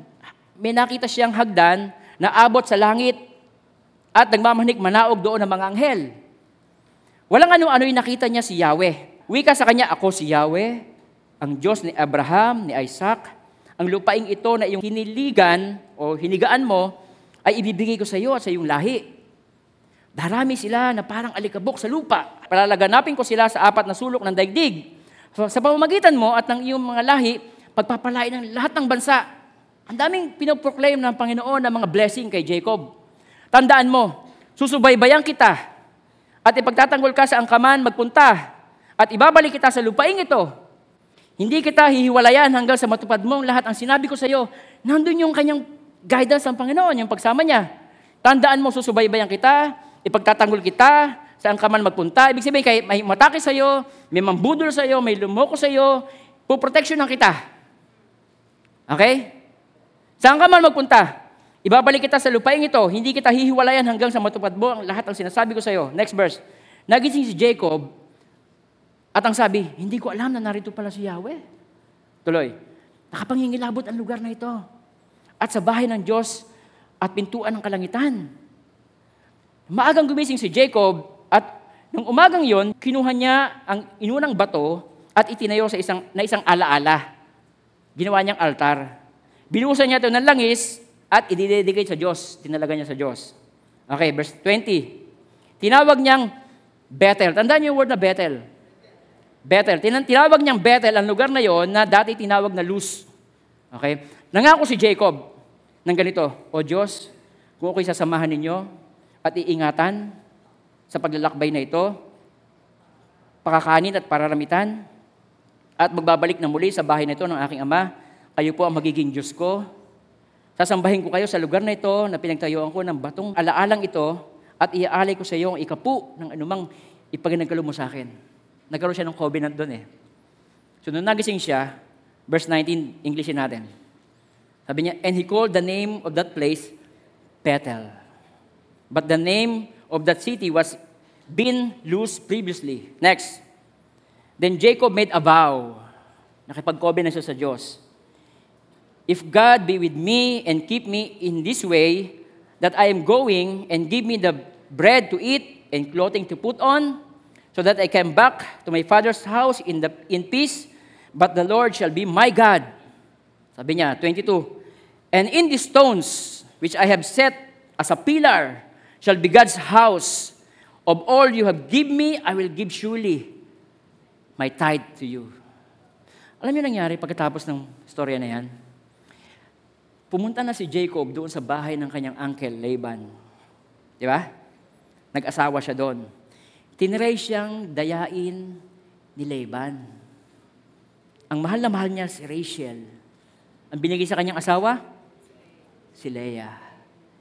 may nakita siyang hagdan na abot sa langit at nagmamanik manaog doon ng mga anghel. Walang ano-ano yung nakita niya si Yahweh. Wika sa kanya, ako si Yahweh, ang Diyos ni Abraham, ni Isaac. Ang lupaing ito na iyong hiniligan o hinigaan mo, ay ibibigay ko sa iyo at sa iyong lahi. Darami sila na parang alikabok sa lupa. Palalaganapin ko sila sa apat na sulok ng daigdig. Sa pamamagitan mo at ng iyong mga lahi, pagpapalain ng lahat ng bansa. Ang daming pinoproclaim ng Panginoon ng mga blessing kay Jacob. Tandaan mo, susubaybayan kita at ipagtatanggol ka sa angkaman magpunta at ibabalik kita sa lupaing ito. Hindi kita hihiwalayan hanggang sa matupad mo lahat ang sinabi ko sa iyo. Nandun yung kanyang guidance ng Panginoon, yung pagsama niya. Tandaan mo, susubaybayan kita, ipagtatanggol kita, saan ka man magpunta. Ibig sabihin, kay may matake sa iyo, may mambudol sa iyo, may lumoko sa iyo, puproteksyonan kita. Okay? Saan ka man magpunta? Ibabalik kita sa lupain ito. Hindi kita hihiwalayan hanggang sa matupad mo ang lahat ng sinasabi ko sa iyo. Next verse. Nagising si Jacob at ang sabi, hindi ko alam na narito pala si Yahweh. Tuloy. Nakapangingilabot ang lugar na ito. At sa bahay ng Diyos at pintuan ng kalangitan. Maagang gumising si Jacob at nung umagang yon, kinuha niya ang inunang bato at itinayo sa isang, na isang alaala ginawa niyang altar. Binuhusan niya ito ng langis at ididedicate sa Diyos. Tinalaga niya sa Diyos. Okay, verse 20. Tinawag niyang Bethel. Tandaan niyo yung word na Bethel. Bethel. Tinawag niyang Bethel ang lugar na yon na dati tinawag na Luz. Okay? Nangako si Jacob ng ganito, O Diyos, kung ako'y sasamahan ninyo at iingatan sa paglalakbay na ito, pakakanin at pararamitan, at magbabalik na muli sa bahay na ito ng aking ama. Kayo po ang magiging Diyos ko. Sasambahin ko kayo sa lugar na ito na pinagtayuan ko ng batong alaalang ito at iaalay ko sa iyo ang ikapu ng anumang ipaginagalo mo sa akin. Nagkaroon siya ng covenant doon eh. So nung nagising siya, verse 19, Englishin natin. Sabi niya, and he called the name of that place Bethel. But the name of that city was been loose previously. Next. Then Jacob made a vow. Nakipag-covenant siya sa Diyos. If God be with me and keep me in this way, that I am going and give me the bread to eat and clothing to put on, so that I came back to my father's house in, the, in peace, but the Lord shall be my God. Sabi niya, 22, And in these stones, which I have set as a pillar, shall be God's house. Of all you have given me, I will give surely my tithe to you. Alam niyo nangyari pagkatapos ng storya na yan? Pumunta na si Jacob doon sa bahay ng kanyang uncle, Laban. Di ba? Nag-asawa siya doon. Tinry siyang dayain ni Laban. Ang mahal na mahal niya si Rachel. Ang binigay sa kanyang asawa? Si Leah.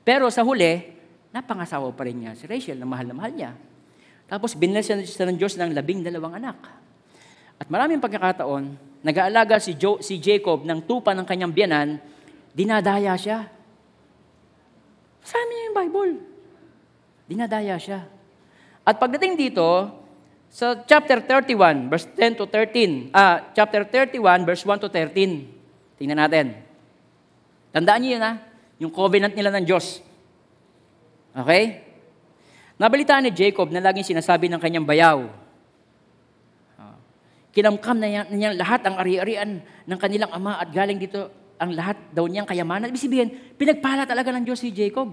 Pero sa huli, napangasawa pa rin niya si Rachel na mahal na mahal niya. Tapos binilasa siya ng Diyos ng labing dalawang anak. At maraming pagkakataon, nag-aalaga si, jo- si Jacob ng tupa ng kanyang biyanan, dinadaya siya. Sa amin yung Bible. Dinadaya siya. At pagdating dito, sa chapter 31, verse 10 to 13, ah, chapter 31, verse 1 to 13, tingnan natin. Tandaan niyo yun ha, yung covenant nila ng Diyos. Okay? Nabalitaan ni Jacob na laging sinasabi ng kanyang bayaw, Ah. kinamkam na niya, niya lahat ang ari-arian ng kanilang ama at galing dito ang lahat daw niyang kayamanan. Ibig sabihin, pinagpala talaga ng Diyos si Jacob.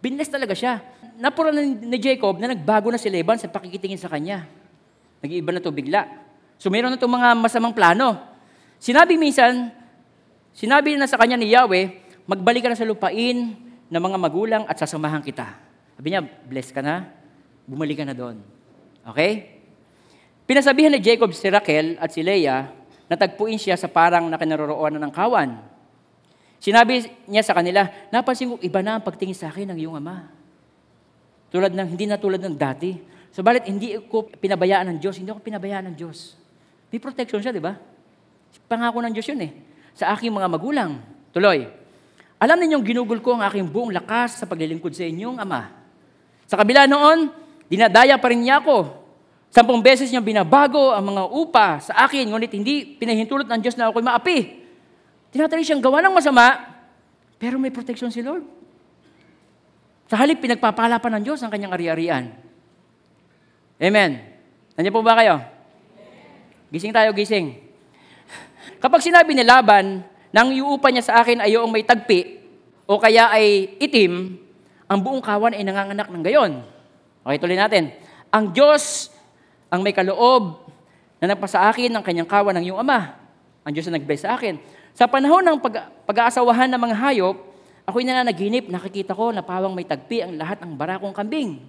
Binless talaga siya. Napura na ni Jacob na nagbago na si Laban sa pakikitingin sa kanya. Nag-iiba na to bigla. So mayroon na itong mga masamang plano. Sinabi minsan, sinabi na sa kanya ni Yahweh, magbalik ka na sa lupain ng mga magulang at sasamahan kita. Sabi niya, bless ka na, bumalik ka na doon. Okay? Pinasabihan ni Jacob si Raquel at si Leah na tagpuin siya sa parang na kinaroroonan ng kawan. Sinabi niya sa kanila, napansin ko iba na ang pagtingin sa akin ng iyong ama. Tulad ng, hindi na tulad ng dati. Sabalit, hindi ko pinabayaan ng Diyos. Hindi ako pinabayaan ng Diyos. May protection siya, di ba? Pangako ng Diyos yun eh. Sa aking mga magulang. Tuloy. Alam ninyong ginugol ko ang aking buong lakas sa paglilingkod sa inyong ama. Sa kabila noon, dinadaya pa rin niya ako. Sampung beses niya binabago ang mga upa sa akin, ngunit hindi pinahintulot ng Diyos na ako'y maapi. Tinatry siyang gawa ng masama, pero may protection si Lord. Sa halip, pinagpapala pa ng Diyos ang kanyang ari-arian. Amen. Nandiyan po ba kayo? Gising tayo, gising. Kapag sinabi ni Laban, nang iuupa niya sa akin ay yung may tagpi, o kaya ay itim, ang buong kawan ay nanganganak ng gayon. Okay, tuloy natin. Ang Diyos ang may kaloob na nagpasa akin ng kanyang kawan ng iyong ama. Ang Diyos ang nag-bless sa akin. Sa panahon ng pag- pag-aasawahan ng mga hayop, ako'y nananaginip, nakikita ko na pawang may tagpi ang lahat ng barakong kambing.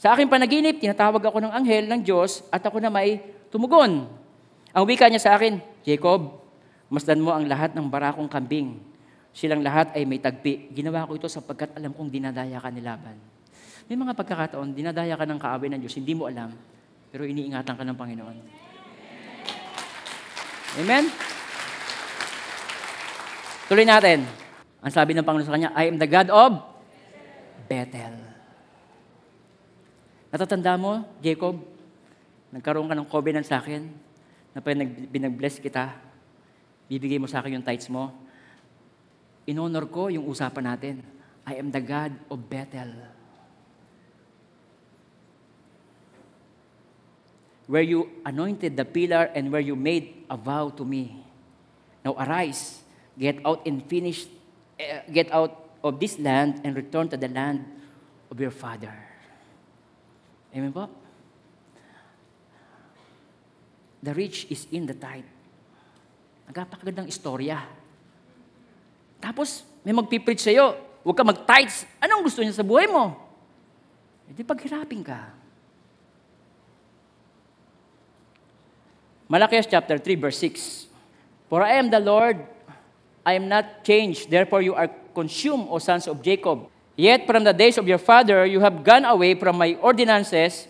Sa aking panaginip, tinatawag ako ng anghel ng Diyos at ako na may tumugon. Ang wika niya sa akin, Jacob, masdan mo ang lahat ng barakong kambing. Silang lahat ay may tagpi. Ginawa ko ito sapagkat alam kong dinadaya ka ni Laban. May mga pagkakataon, dinadaya ka ng kaaway ng Diyos, hindi mo alam, pero iniingatan ka ng Panginoon. Amen? Tuloy natin. Ang sabi ng Panginoon sa kanya, I am the God of Bethel. Natatanda mo, Jacob, nagkaroon ka ng covenant sa akin, na pag nag- binag-bless kita, bibigay mo sa akin yung tithes mo. Inonor ko yung usapan natin. I am the God of Bethel. Where you anointed the pillar and where you made a vow to me. Now arise, get out and finish, eh, get out of this land and return to the land of your father. Amen po? The rich is in the tithe. Nagpakagandang istorya. Tapos, may magpipreach sa'yo, huwag ka mag-tithes. Anong gusto niya sa buhay mo? E di paghirapin ka. Malachias chapter 3, verse 6. For I am the Lord, I am not changed, therefore you are consumed, O sons of Jacob. Yet from the days of your father you have gone away from my ordinances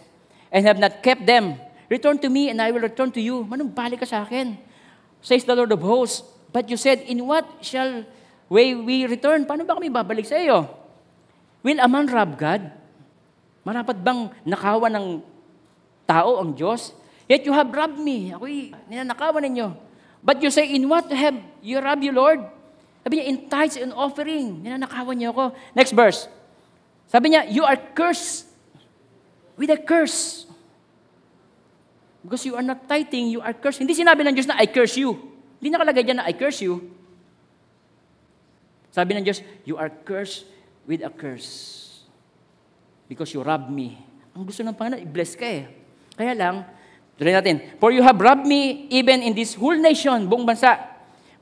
and have not kept them. Return to me and I will return to you. Manong balik ka sa akin? Says the Lord of hosts. But you said, in what shall way we return? Paano ba kami babalik sa iyo? Will a man rob God? Marapat bang nakawa ng tao ang Diyos? Yet you have robbed me. Ako'y ninanakawan ninyo. But you say, in what have you robbed you, Lord? Sabi niya, in tithes and offering. Ninanakawan niyo ako. Next verse. Sabi niya, you are cursed with a curse. Because you are not tithing, you are cursed. Hindi sinabi ng Diyos na I curse you. Hindi nakalagay dyan na I curse you. Sabi ng Diyos, you are cursed with a curse. Because you robbed me. Ang gusto ng Panginoon, i-bless ka eh. Kaya lang, tuloy natin, For you have robbed me even in this whole nation, buong bansa.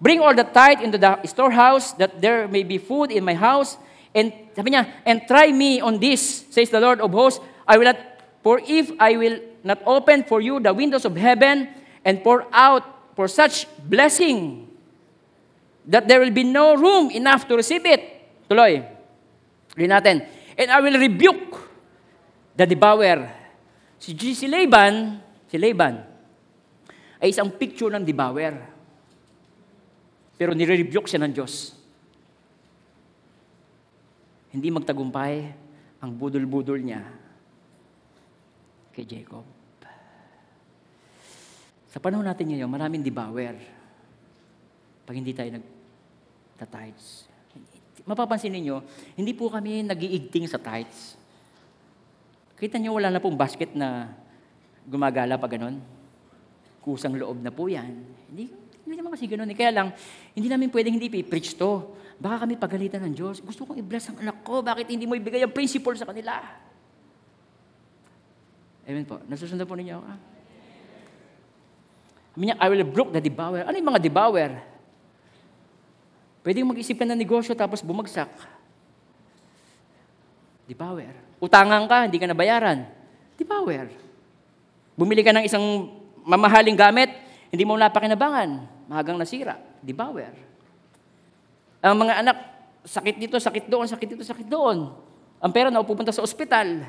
Bring all the tithe into the storehouse, that there may be food in my house. And sabi niya, and try me on this, says the Lord of hosts. I will not, for if I will not open for you the windows of heaven and pour out for such blessing that there will be no room enough to receive it. Tuloy. Tuloy natin. And I will rebuke the devourer. Si, si Laban, si Laban, ay isang picture ng devourer. Pero nire-rebuke siya ng Diyos. Hindi magtagumpay ang budol-budol niya kay Jacob. Sa panahon natin ngayon, maraming devourer. Pag hindi tayo nag-tithes. Mapapansin ninyo, hindi po kami nagiigting sa tithes. Kita niyo wala na pong basket na gumagala pa ganon. Kusang loob na po yan. Hindi, hindi naman kasi ganon. Eh. Kaya lang, hindi namin pwedeng hindi i-preach to. Baka kami pagalitan ng Diyos. Gusto kong i-bless ang anak ko. Bakit hindi mo ibigay ang principle sa kanila? Amen po. Nasusundan po ninyo ako. Ah? Sabi niya, I will broke the devourer. Ano yung mga devourer? Pwede mag-isip ka ng negosyo tapos bumagsak. Devourer. Utangan ka, hindi ka nabayaran. Devourer. Bumili ka ng isang mamahaling gamit, hindi mo napakinabangan. Mahagang nasira. Devourer. Ang mga anak, sakit dito, sakit doon, sakit dito, sakit doon. Ang pera na pupunta sa ospital.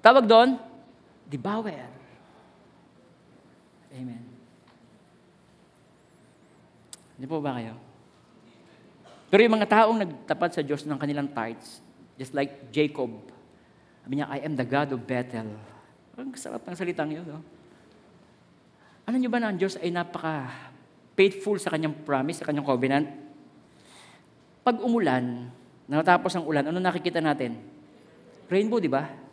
Tawag doon, devourer. Amen. Hindi po ba kayo? Pero yung mga taong nagtapat sa Diyos ng kanilang tithes, just like Jacob, sabi niya, I am the God of Bethel. Ang sarap ng salitang yun. No? Ano niyo ba na ang Diyos ay napaka faithful sa kanyang promise, sa kanyang covenant? Pag umulan, natapos ang ulan, ano nakikita natin? Rainbow, di ba?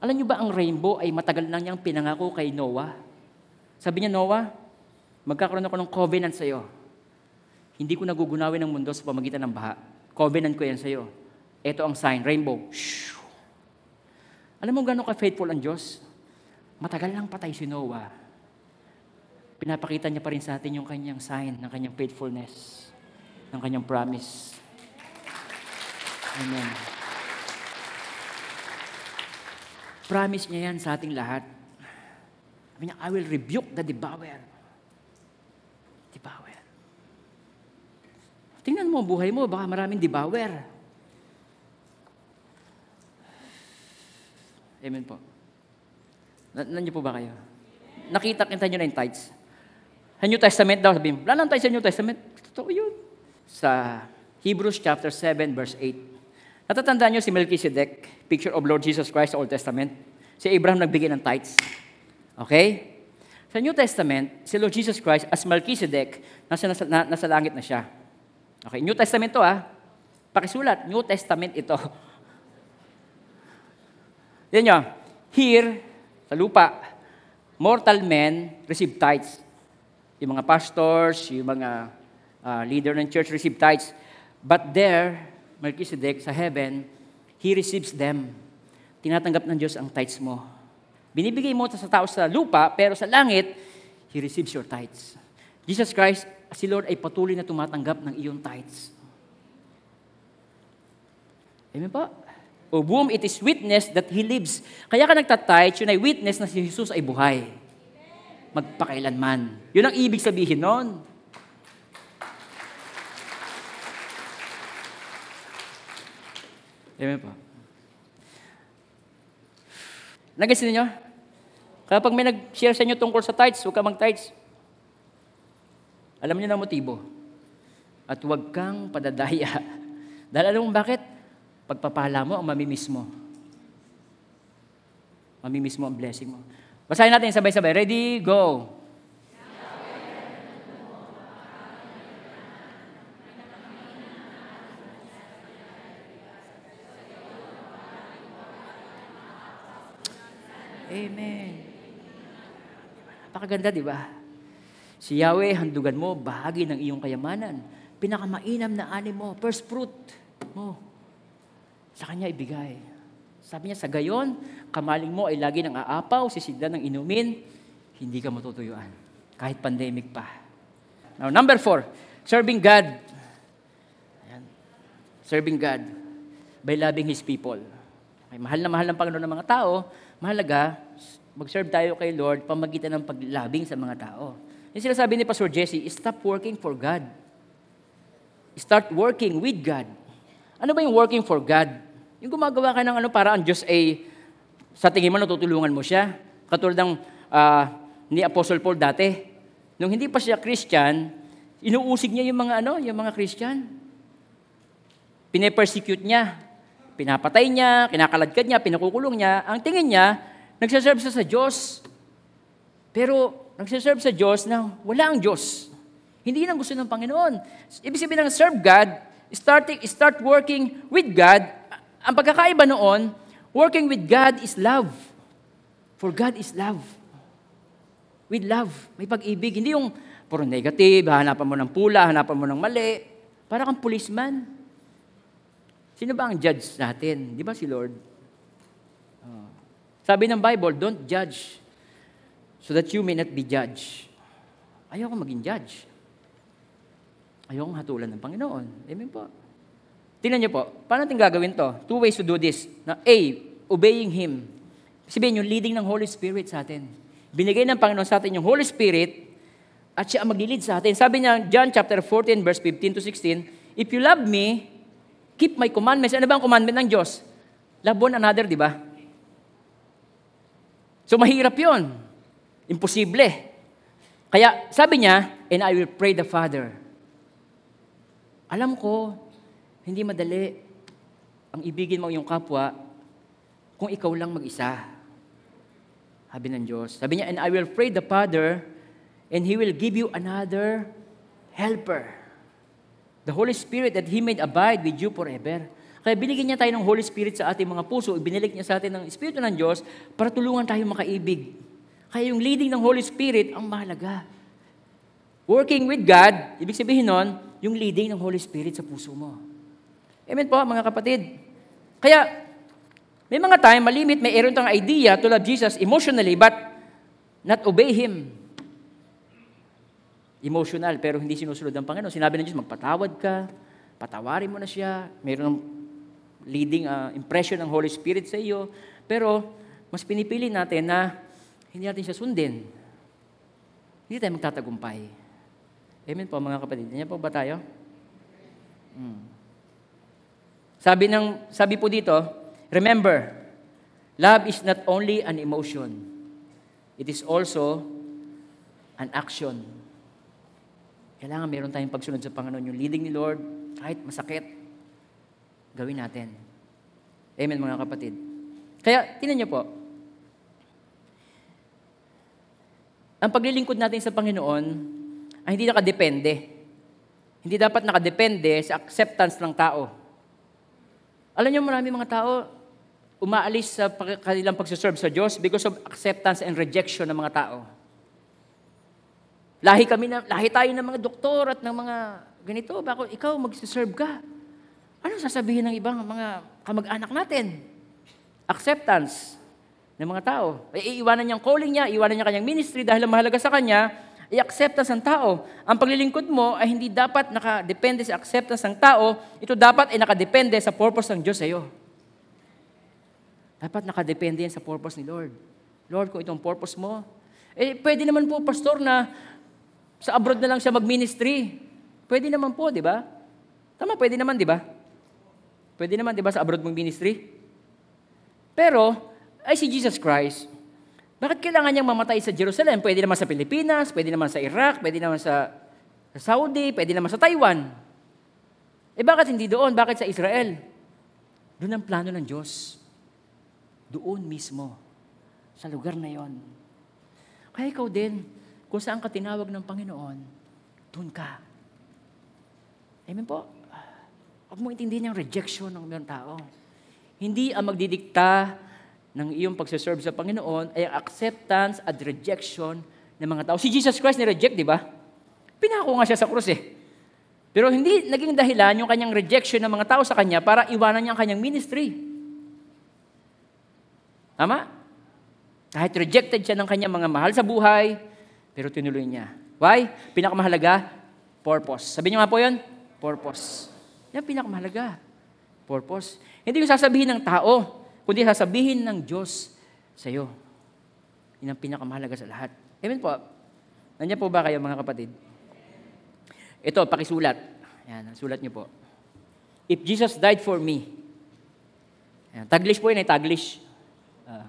Alam niyo ba ang rainbow ay matagal na niyang pinangako kay Noah? Sabi niya, Noah, magkakaroon ako ng covenant sa iyo. Hindi ko nagugunawin ang mundo sa pamagitan ng baha. Covenant ko yan sa iyo. Ito ang sign, rainbow. Shoo. Alam mo gano'ng ka-faithful ang Diyos? Matagal lang patay si Noah. Pinapakita niya pa rin sa atin yung kanyang sign ng kanyang faithfulness, ng kanyang promise. Amen. Promise niya yan sa ating lahat. Sabi niya, I will rebuke the devourer. Devourer. Tingnan mo buhay mo, baka maraming devourer. Amen po. Na, nandiyo po ba kayo? Nakita kita nyo na yung tithes. Sa New Testament daw, sabihin, wala nang tithes sa New Testament. Totoo yun. Sa Hebrews chapter 7, verse 8. Natatandaan nyo si Melchizedek, picture of Lord Jesus Christ sa Old Testament. Si Abraham nagbigay ng tithes. Okay? Sa New Testament, si Lord Jesus Christ as Melchizedek, nasa, nasa, nasa langit na siya. Okay, New Testament to ah. Pakisulat, New Testament ito. *laughs* Yan nyo, here, sa lupa, mortal men receive tithes. Yung mga pastors, yung mga uh, leader ng church receive tithes. But there, Melchizedek, sa heaven, he receives them. Tinatanggap ng Diyos ang tithes mo. Binibigay mo sa tao sa lupa, pero sa langit, he receives your tithes. Jesus Christ, si Lord ay patuloy na tumatanggap ng iyong tithes. Amen po? O whom it is witness that He lives. Kaya ka nagtatithe, yun ay witness na si Jesus ay buhay. Magpakailanman. Yun ang ibig sabihin nun. Amen po. Nagets ninyo? Kaya pag may nag-share sa inyo tungkol sa tithes, huwag ka mag-tithes. Alam niyo na motibo. At huwag kang padadaya. *laughs* Dahil alam mo bakit? Pagpapala mo, ang mamimiss mo. Mamimiss mo ang blessing mo. Basahin natin sabay-sabay. Ready? Go! Amen. Pakaganda, di ba? Si Yahweh, handugan mo, bahagi ng iyong kayamanan. Pinakamainam na ani mo, first fruit mo. Sa Kanya ibigay. Sabi niya, sa gayon, kamaling mo ay lagi ng aapaw, sisigdan ng inumin, hindi ka matutuyuan. Kahit pandemic pa. Now, number four, serving God. Ayan. Serving God by loving His people. Okay, mahal na mahal ng Panginoon ng mga tao, mahalaga, mag-serve tayo kay Lord pamagitan ng paglabing sa mga tao. Yung sinasabi ni Pastor Jesse, stop working for God. Start working with God. Ano ba yung working for God? Yung gumagawa ka ng ano para ang Diyos ay sa tingin mo natutulungan mo siya. Katulad ng uh, ni Apostle Paul dati. Nung hindi pa siya Christian, inuusig niya yung mga ano, yung mga Christian. Pine-persecute niya. Pinapatay niya, kinakaladkad niya, pinakukulong niya. Ang tingin niya, nagsaserve siya sa Diyos. Pero nagsaserve sa Diyos na wala ang Diyos. Hindi yun ang gusto ng Panginoon. Ibig sabihin ng serve God, starting, start working with God. Ang pagkakaiba noon, working with God is love. For God is love. With love. May pag-ibig. Hindi yung puro negative, hanapan mo ng pula, hanapan mo ng mali. Para kang policeman. Sino ba ang judge natin? Di ba si Lord? Sabi ng Bible, don't judge so that you may not be judged. Ayoko maging judge. Ayoko hatulan ng Panginoon. Amen po. Tingnan niyo po, paano natin gagawin to? Two ways to do this. Na A, obeying Him. Sabihin yung leading ng Holy Spirit sa atin. Binigay ng Panginoon sa atin yung Holy Spirit at siya ang maglilid sa atin. Sabi niya, John chapter 14, verse 15 to 16, If you love me, keep my commandments. Ano ba ang commandment ng Diyos? Love one another, di ba? So mahirap yon. Imposible. Kaya sabi niya, and I will pray the Father. Alam ko, hindi madali ang ibigin mo yung kapwa kung ikaw lang mag-isa. Sabi ng Diyos. Sabi niya, and I will pray the Father, and He will give you another helper The Holy Spirit that He made abide with you forever. Kaya binigyan niya tayo ng Holy Spirit sa ating mga puso, ibinilik niya sa atin ng Espiritu ng Diyos para tulungan tayo makaibig. Kaya yung leading ng Holy Spirit ang mahalaga. Working with God, ibig sabihin nun, yung leading ng Holy Spirit sa puso mo. Amen po, mga kapatid. Kaya, may mga time, malimit, may eron tang idea to love Jesus emotionally, but not obey Him emotional pero hindi sinusunod ng Panginoon. Sinabi ng Diyos, magpatawad ka, patawarin mo na siya, mayroon ng leading uh, impression ng Holy Spirit sa iyo, pero mas pinipili natin na hindi natin siya sundin. Hindi tayo magtatagumpay. Amen po mga kapatid. Ganyan po ba tayo? Hmm. Sabi, ng, sabi po dito, remember, love is not only an emotion, it is also an action. Kailangan meron tayong pagsunod sa Panginoon. Yung leading ni Lord, kahit masakit, gawin natin. Amen mga kapatid. Kaya, tinan niyo po, ang paglilingkod natin sa Panginoon ay hindi nakadepende. Hindi dapat nakadepende sa acceptance ng tao. Alam niyo, marami mga tao umaalis sa kanilang pagsaserve sa Diyos because of acceptance and rejection ng mga tao. Lahi kami na, lahi tayo ng mga doktor at ng mga ganito. Bako ikaw magsiserve ka? Ano sasabihin ng ibang mga kamag-anak natin? Acceptance ng mga tao. Ay, iiwanan niyang calling niya, iiwanan niya kanyang ministry dahil ang mahalaga sa kanya ay acceptance ng tao. Ang paglilingkod mo ay hindi dapat nakadepende sa acceptance ng tao, ito dapat ay nakadepende sa purpose ng Diyos sa iyo. Dapat nakadepende yan sa purpose ni Lord. Lord, kung itong purpose mo, eh, pwede naman po, pastor, na sa abroad na lang siya mag-ministry. Pwede naman po, di ba? Tama, pwede naman, di ba? Pwede naman, di ba, sa abroad mag-ministry? Pero, ay si Jesus Christ, bakit kailangan niyang mamatay sa Jerusalem? Pwede naman sa Pilipinas, pwede naman sa Iraq, pwede naman sa Saudi, pwede naman sa Taiwan. Eh bakit hindi doon? Bakit sa Israel? Doon ang plano ng Diyos. Doon mismo. Sa lugar na yon. Kaya ikaw din, kung saan ka tinawag ng Panginoon, doon ka. Amen po? Huwag mo intindihin yung rejection ng mga tao. Hindi ang magdidikta ng iyong pagsaserve sa Panginoon ay acceptance at rejection ng mga tao. Si Jesus Christ ni-reject, di ba? Pinako nga siya sa krus eh. Pero hindi naging dahilan yung kanyang rejection ng mga tao sa kanya para iwanan niya ang kanyang ministry. Tama? Kahit rejected siya ng kanyang mga mahal sa buhay, pero tinuloy niya. Why? Pinakamahalaga, purpose. Sabi niyo nga po yun? Purpose. Yan pinakamahalaga. Purpose. Hindi yung sasabihin ng tao, kundi sasabihin ng Diyos sa iyo. Yan ang pinakamahalaga sa lahat. Amen po. Nandiyan po ba kayo mga kapatid? Ito, pakisulat. Yan, sulat niyo po. If Jesus died for me, yan, taglish po yun, eh, taglish. Uh,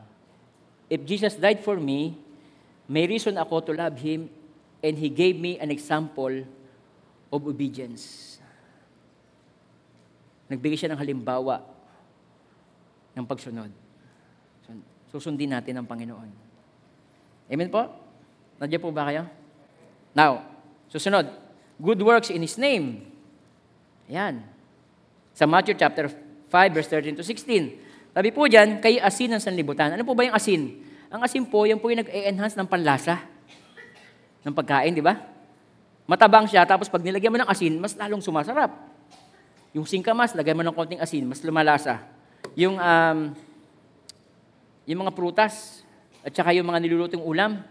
if Jesus died for me, may reason ako to love Him and He gave me an example of obedience. Nagbigay siya ng halimbawa ng pagsunod. Susundin natin ang Panginoon. Amen po? Nandiyan po ba kayo? Now, susunod. Good works in His name. Ayan. Sa Matthew chapter 5, verse 13 to 16. Sabi po dyan, kay asin ng sanlibutan. Ano po ba yung asin? Ang asin po, yan po yung nag-enhance ng panlasa ng pagkain, di ba? Matabang siya, tapos pag nilagyan mo ng asin, mas lalong sumasarap. Yung singkamas, lagyan mo ng konting asin, mas lumalasa. Yung, um, yung mga prutas, at saka yung mga nilulutong ulam,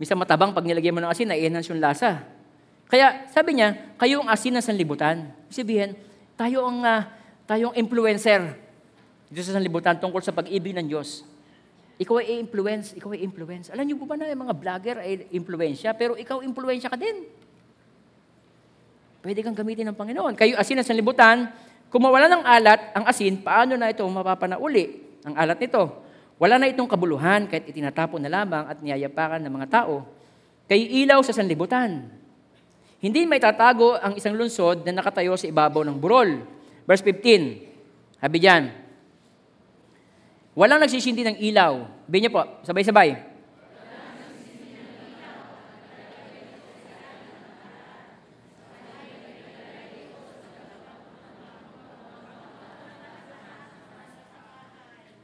misa matabang pag nilagyan mo ng asin, na-enhance yung lasa. Kaya sabi niya, kayo ang asin ng sanlibutan. Sabihin, tayo ang, uh, tayo ang influencer dito sa sanlibutan tungkol sa pag-ibig ng Diyos. Ikaw ay influence, ikaw ay influence. Alam niyo po ba na yung mga vlogger ay influensya, pero ikaw influensya ka din. Pwede kang gamitin ng Panginoon. Kayo asin ng sanlibutan, kung mawala ng alat ang asin, paano na ito mapapanauli ang alat nito? Wala na itong kabuluhan kahit itinatapon na lamang at niyayapakan ng mga tao. Kayo ilaw sa sanlibutan. Hindi may tatago ang isang lungsod na nakatayo sa ibabaw ng burol. Verse 15, sabi diyan, Walang nagsisindi ng ilaw. Sabi niyo po, sabay-sabay.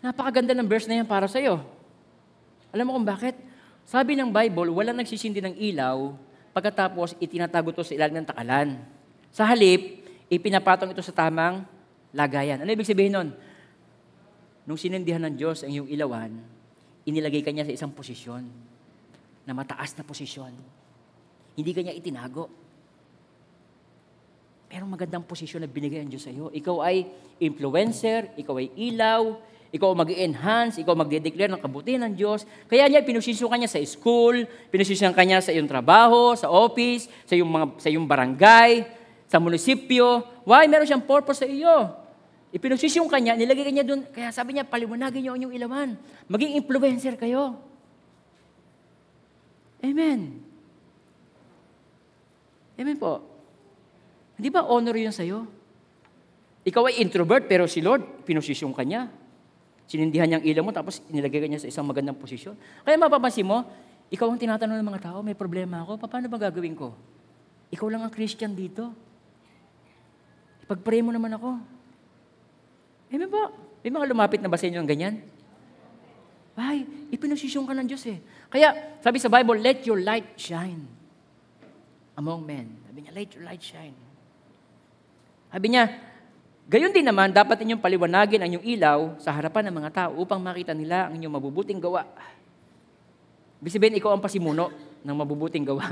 Napakaganda ng verse na yan para sa iyo. Alam mo kung bakit? Sabi ng Bible, walang nagsisindi ng ilaw pagkatapos itinatago to sa ilalim ng takalan. Sa halip, ipinapatong ito sa tamang lagayan. Ano ibig sabihin nun? Nung sinindihan ng Diyos ang iyong ilawan, inilagay kanya sa isang posisyon na mataas na posisyon. Hindi kanya itinago. Pero magandang posisyon na binigay ang Diyos sa iyo. Ikaw ay influencer, ikaw ay ilaw, ikaw mag-enhance, ikaw magde-declare ng kabutihan ng Diyos. Kaya niya, pinusisyon kanya sa school, pinusisyon kanya sa iyong trabaho, sa office, sa iyong, mga, sa iyong barangay, sa munisipyo. Why? Meron siyang purpose sa iyo. Ipinusisyon kanya, nilagay kanya doon. Kaya sabi niya, paliwanagin niyo ang inyong ilaman. Maging influencer kayo. Amen. Amen po. Hindi ba honor yun sa'yo? Ikaw ay introvert, pero si Lord, pinusisyon kanya. Sinindihan niya ang ilaw mo, tapos nilagay kanya sa isang magandang posisyon. Kaya mapapansin mo, ikaw ang tinatanong ng mga tao, may problema ako, paano ba gagawin ko? Ikaw lang ang Christian dito. Ipag-pray mo naman ako. Amen po. May mga lumapit na ba sa inyo ng ganyan? Why? Ipinasisyon ka ng Diyos eh. Kaya, sabi sa Bible, let your light shine among men. Sabi niya, let your light shine. Sabi niya, gayon din naman, dapat inyong paliwanagin ang inyong ilaw sa harapan ng mga tao upang makita nila ang inyong mabubuting gawa. Ibig sabihin, ikaw ang pasimuno ng mabubuting gawa.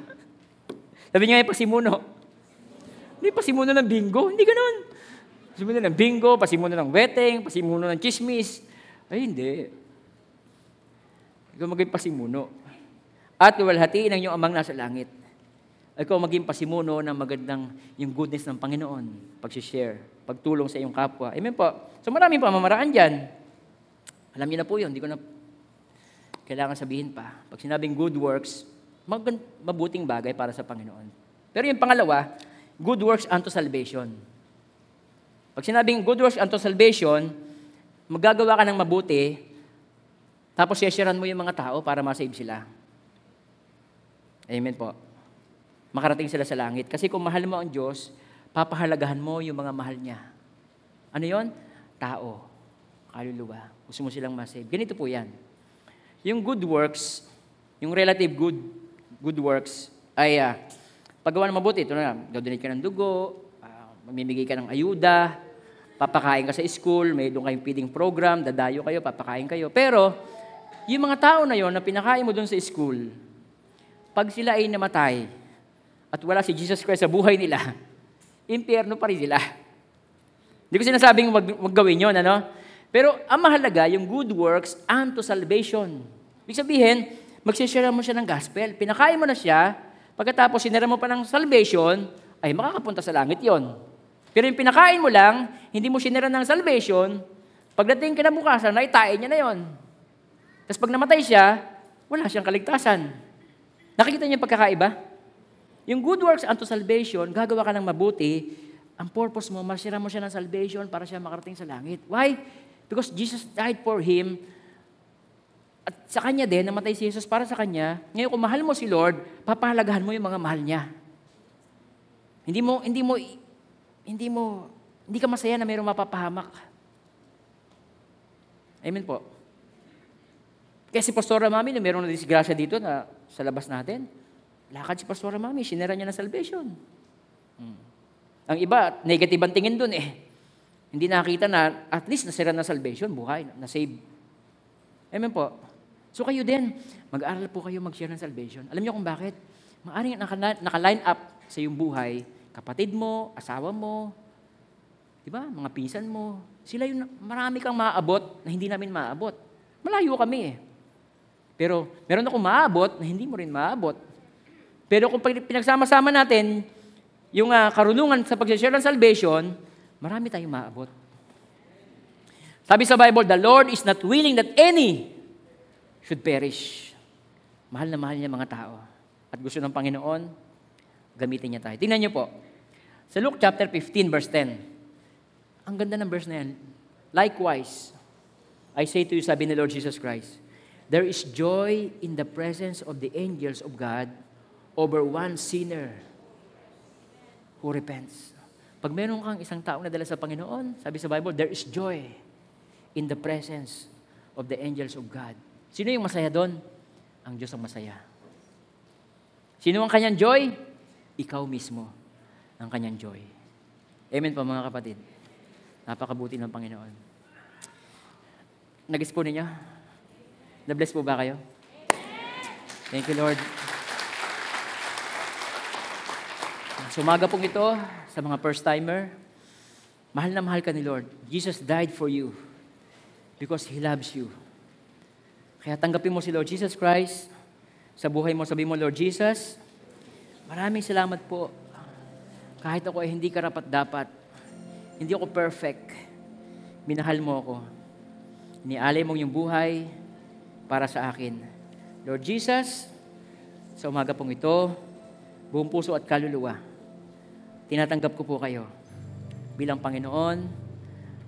*laughs* Sabi niya, pasimuno. Hindi pasimuno ng bingo. Hindi ganun. Pasimuno ng bingo, pasimuno ng wedding, pasimuno ng chismis. Ay, hindi. Ikaw maging pasimuno. At luwalhatiin ang iyong amang nasa langit. Ikaw maging pasimuno ng magandang yung goodness ng Panginoon. Pag-share, pagtulong sa iyong kapwa. Amen po. So maraming pamamaraan dyan. Alam niyo na po yun, hindi ko na kailangan sabihin pa. Pag sinabing good works, mag- mabuting bagay para sa Panginoon. Pero yung pangalawa, good works unto salvation. Pag sinabing good works unto salvation, magagawa ka ng mabuti, tapos sesyaran mo yung mga tao para masave sila. Amen po. Makarating sila sa langit. Kasi kung mahal mo ang Diyos, papahalagahan mo yung mga mahal niya. Ano yon? Tao. Kaluluwa. Gusto mo silang masave. Ganito po yan. Yung good works, yung relative good good works ay uh, paggawa ng mabuti. Ito na, donate ka ng dugo, uh, mamimigay ka ng ayuda, papakain ka sa school, may doon kayong feeding program, dadayo kayo, papakain kayo. Pero, yung mga tao na yon na pinakain mo doon sa school, pag sila ay namatay, at wala si Jesus Christ sa buhay nila, impyerno pa rin sila. Hindi ko sinasabing wag, wag gawin yun, ano? Pero ang mahalaga, yung good works unto salvation. Ibig sabihin, magsishare mo siya ng gospel. Pinakain mo na siya, pagkatapos sinara mo pa ng salvation, ay makakapunta sa langit yon. Pero yung pinakain mo lang, hindi mo sinara ng salvation, pagdating kinabukasan, naitain niya na yon. Tapos pag namatay siya, wala siyang kaligtasan. Nakikita niyo yung pagkakaiba? Yung good works unto salvation, gagawa ka ng mabuti, ang purpose mo, masira mo siya ng salvation para siya makarating sa langit. Why? Because Jesus died for him. At sa kanya din, namatay si Jesus para sa kanya. Ngayon, kung mahal mo si Lord, papahalagahan mo yung mga mahal niya. Hindi mo, hindi mo, hindi mo, hindi ka masaya na mayroong mapapahamak. Amen po. Kaya si Pastora Mami, na mayroong disgrasya dito na sa labas natin, lakad si Pastora Mami, sinera niya ng salvation. Hmm. Ang iba, negative ang tingin dun eh. Hindi nakita na at least nasira na salvation, buhay, na-save. Amen po. So kayo din, mag-aral po kayo mag-share ng salvation. Alam niyo kung bakit? Maaring naka-line up sa iyong buhay, kapatid mo, asawa mo, di ba, mga pinsan mo, sila yung marami kang maaabot na hindi namin maaabot. Malayo kami eh. Pero meron akong maabot na hindi mo rin maabot. Pero kung pinagsama-sama natin, yung uh, karunungan sa pag-share ng salvation, marami tayong maabot. Sabi sa Bible, the Lord is not willing that any should perish. Mahal na mahal niya mga tao. At gusto ng Panginoon, gamitin niya tayo. Tingnan niyo po. Sa Luke chapter 15, verse 10. Ang ganda ng verse na yan. Likewise, I say to you, sabi ni Lord Jesus Christ, there is joy in the presence of the angels of God over one sinner who repents. Pag meron kang isang tao na dala sa Panginoon, sabi sa Bible, there is joy in the presence of the angels of God. Sino yung masaya doon? Ang Diyos ang masaya. Sino ang kanyang joy? Ikaw mismo ang kanyang joy. Amen po mga kapatid. Napakabuti ng Panginoon. Po ninyo? Na-bless po ba kayo? Thank you, Lord. Sumaga pong ito sa mga first-timer, mahal na mahal ka ni Lord. Jesus died for you because He loves you. Kaya tanggapin mo si Lord Jesus Christ sa buhay mo. Sabi mo, Lord Jesus, maraming salamat po. Kahit ako ay hindi karapat-dapat, hindi ako perfect, minahal mo ako. Inialay mong yung buhay para sa akin. Lord Jesus, sa umaga pong ito, buong puso at kaluluwa, tinatanggap ko po kayo bilang Panginoon,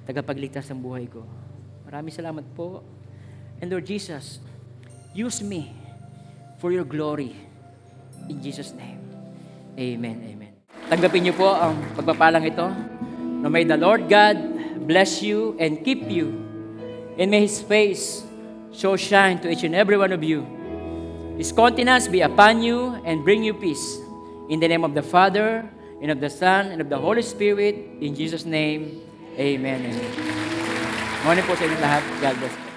tagapagligtas ng buhay ko. Maraming salamat po. And Lord Jesus, use me for your glory. In Jesus' name. Amen, amen. Tanggapin niyo po ang pagpapalang ito. No may the Lord God bless you and keep you. And may His face so shine to each and every one of you. His countenance be upon you and bring you peace. In the name of the Father, and of the Son, and of the Holy Spirit. In Jesus' name, Amen. Amen. Morning po sa inyo lahat. God bless.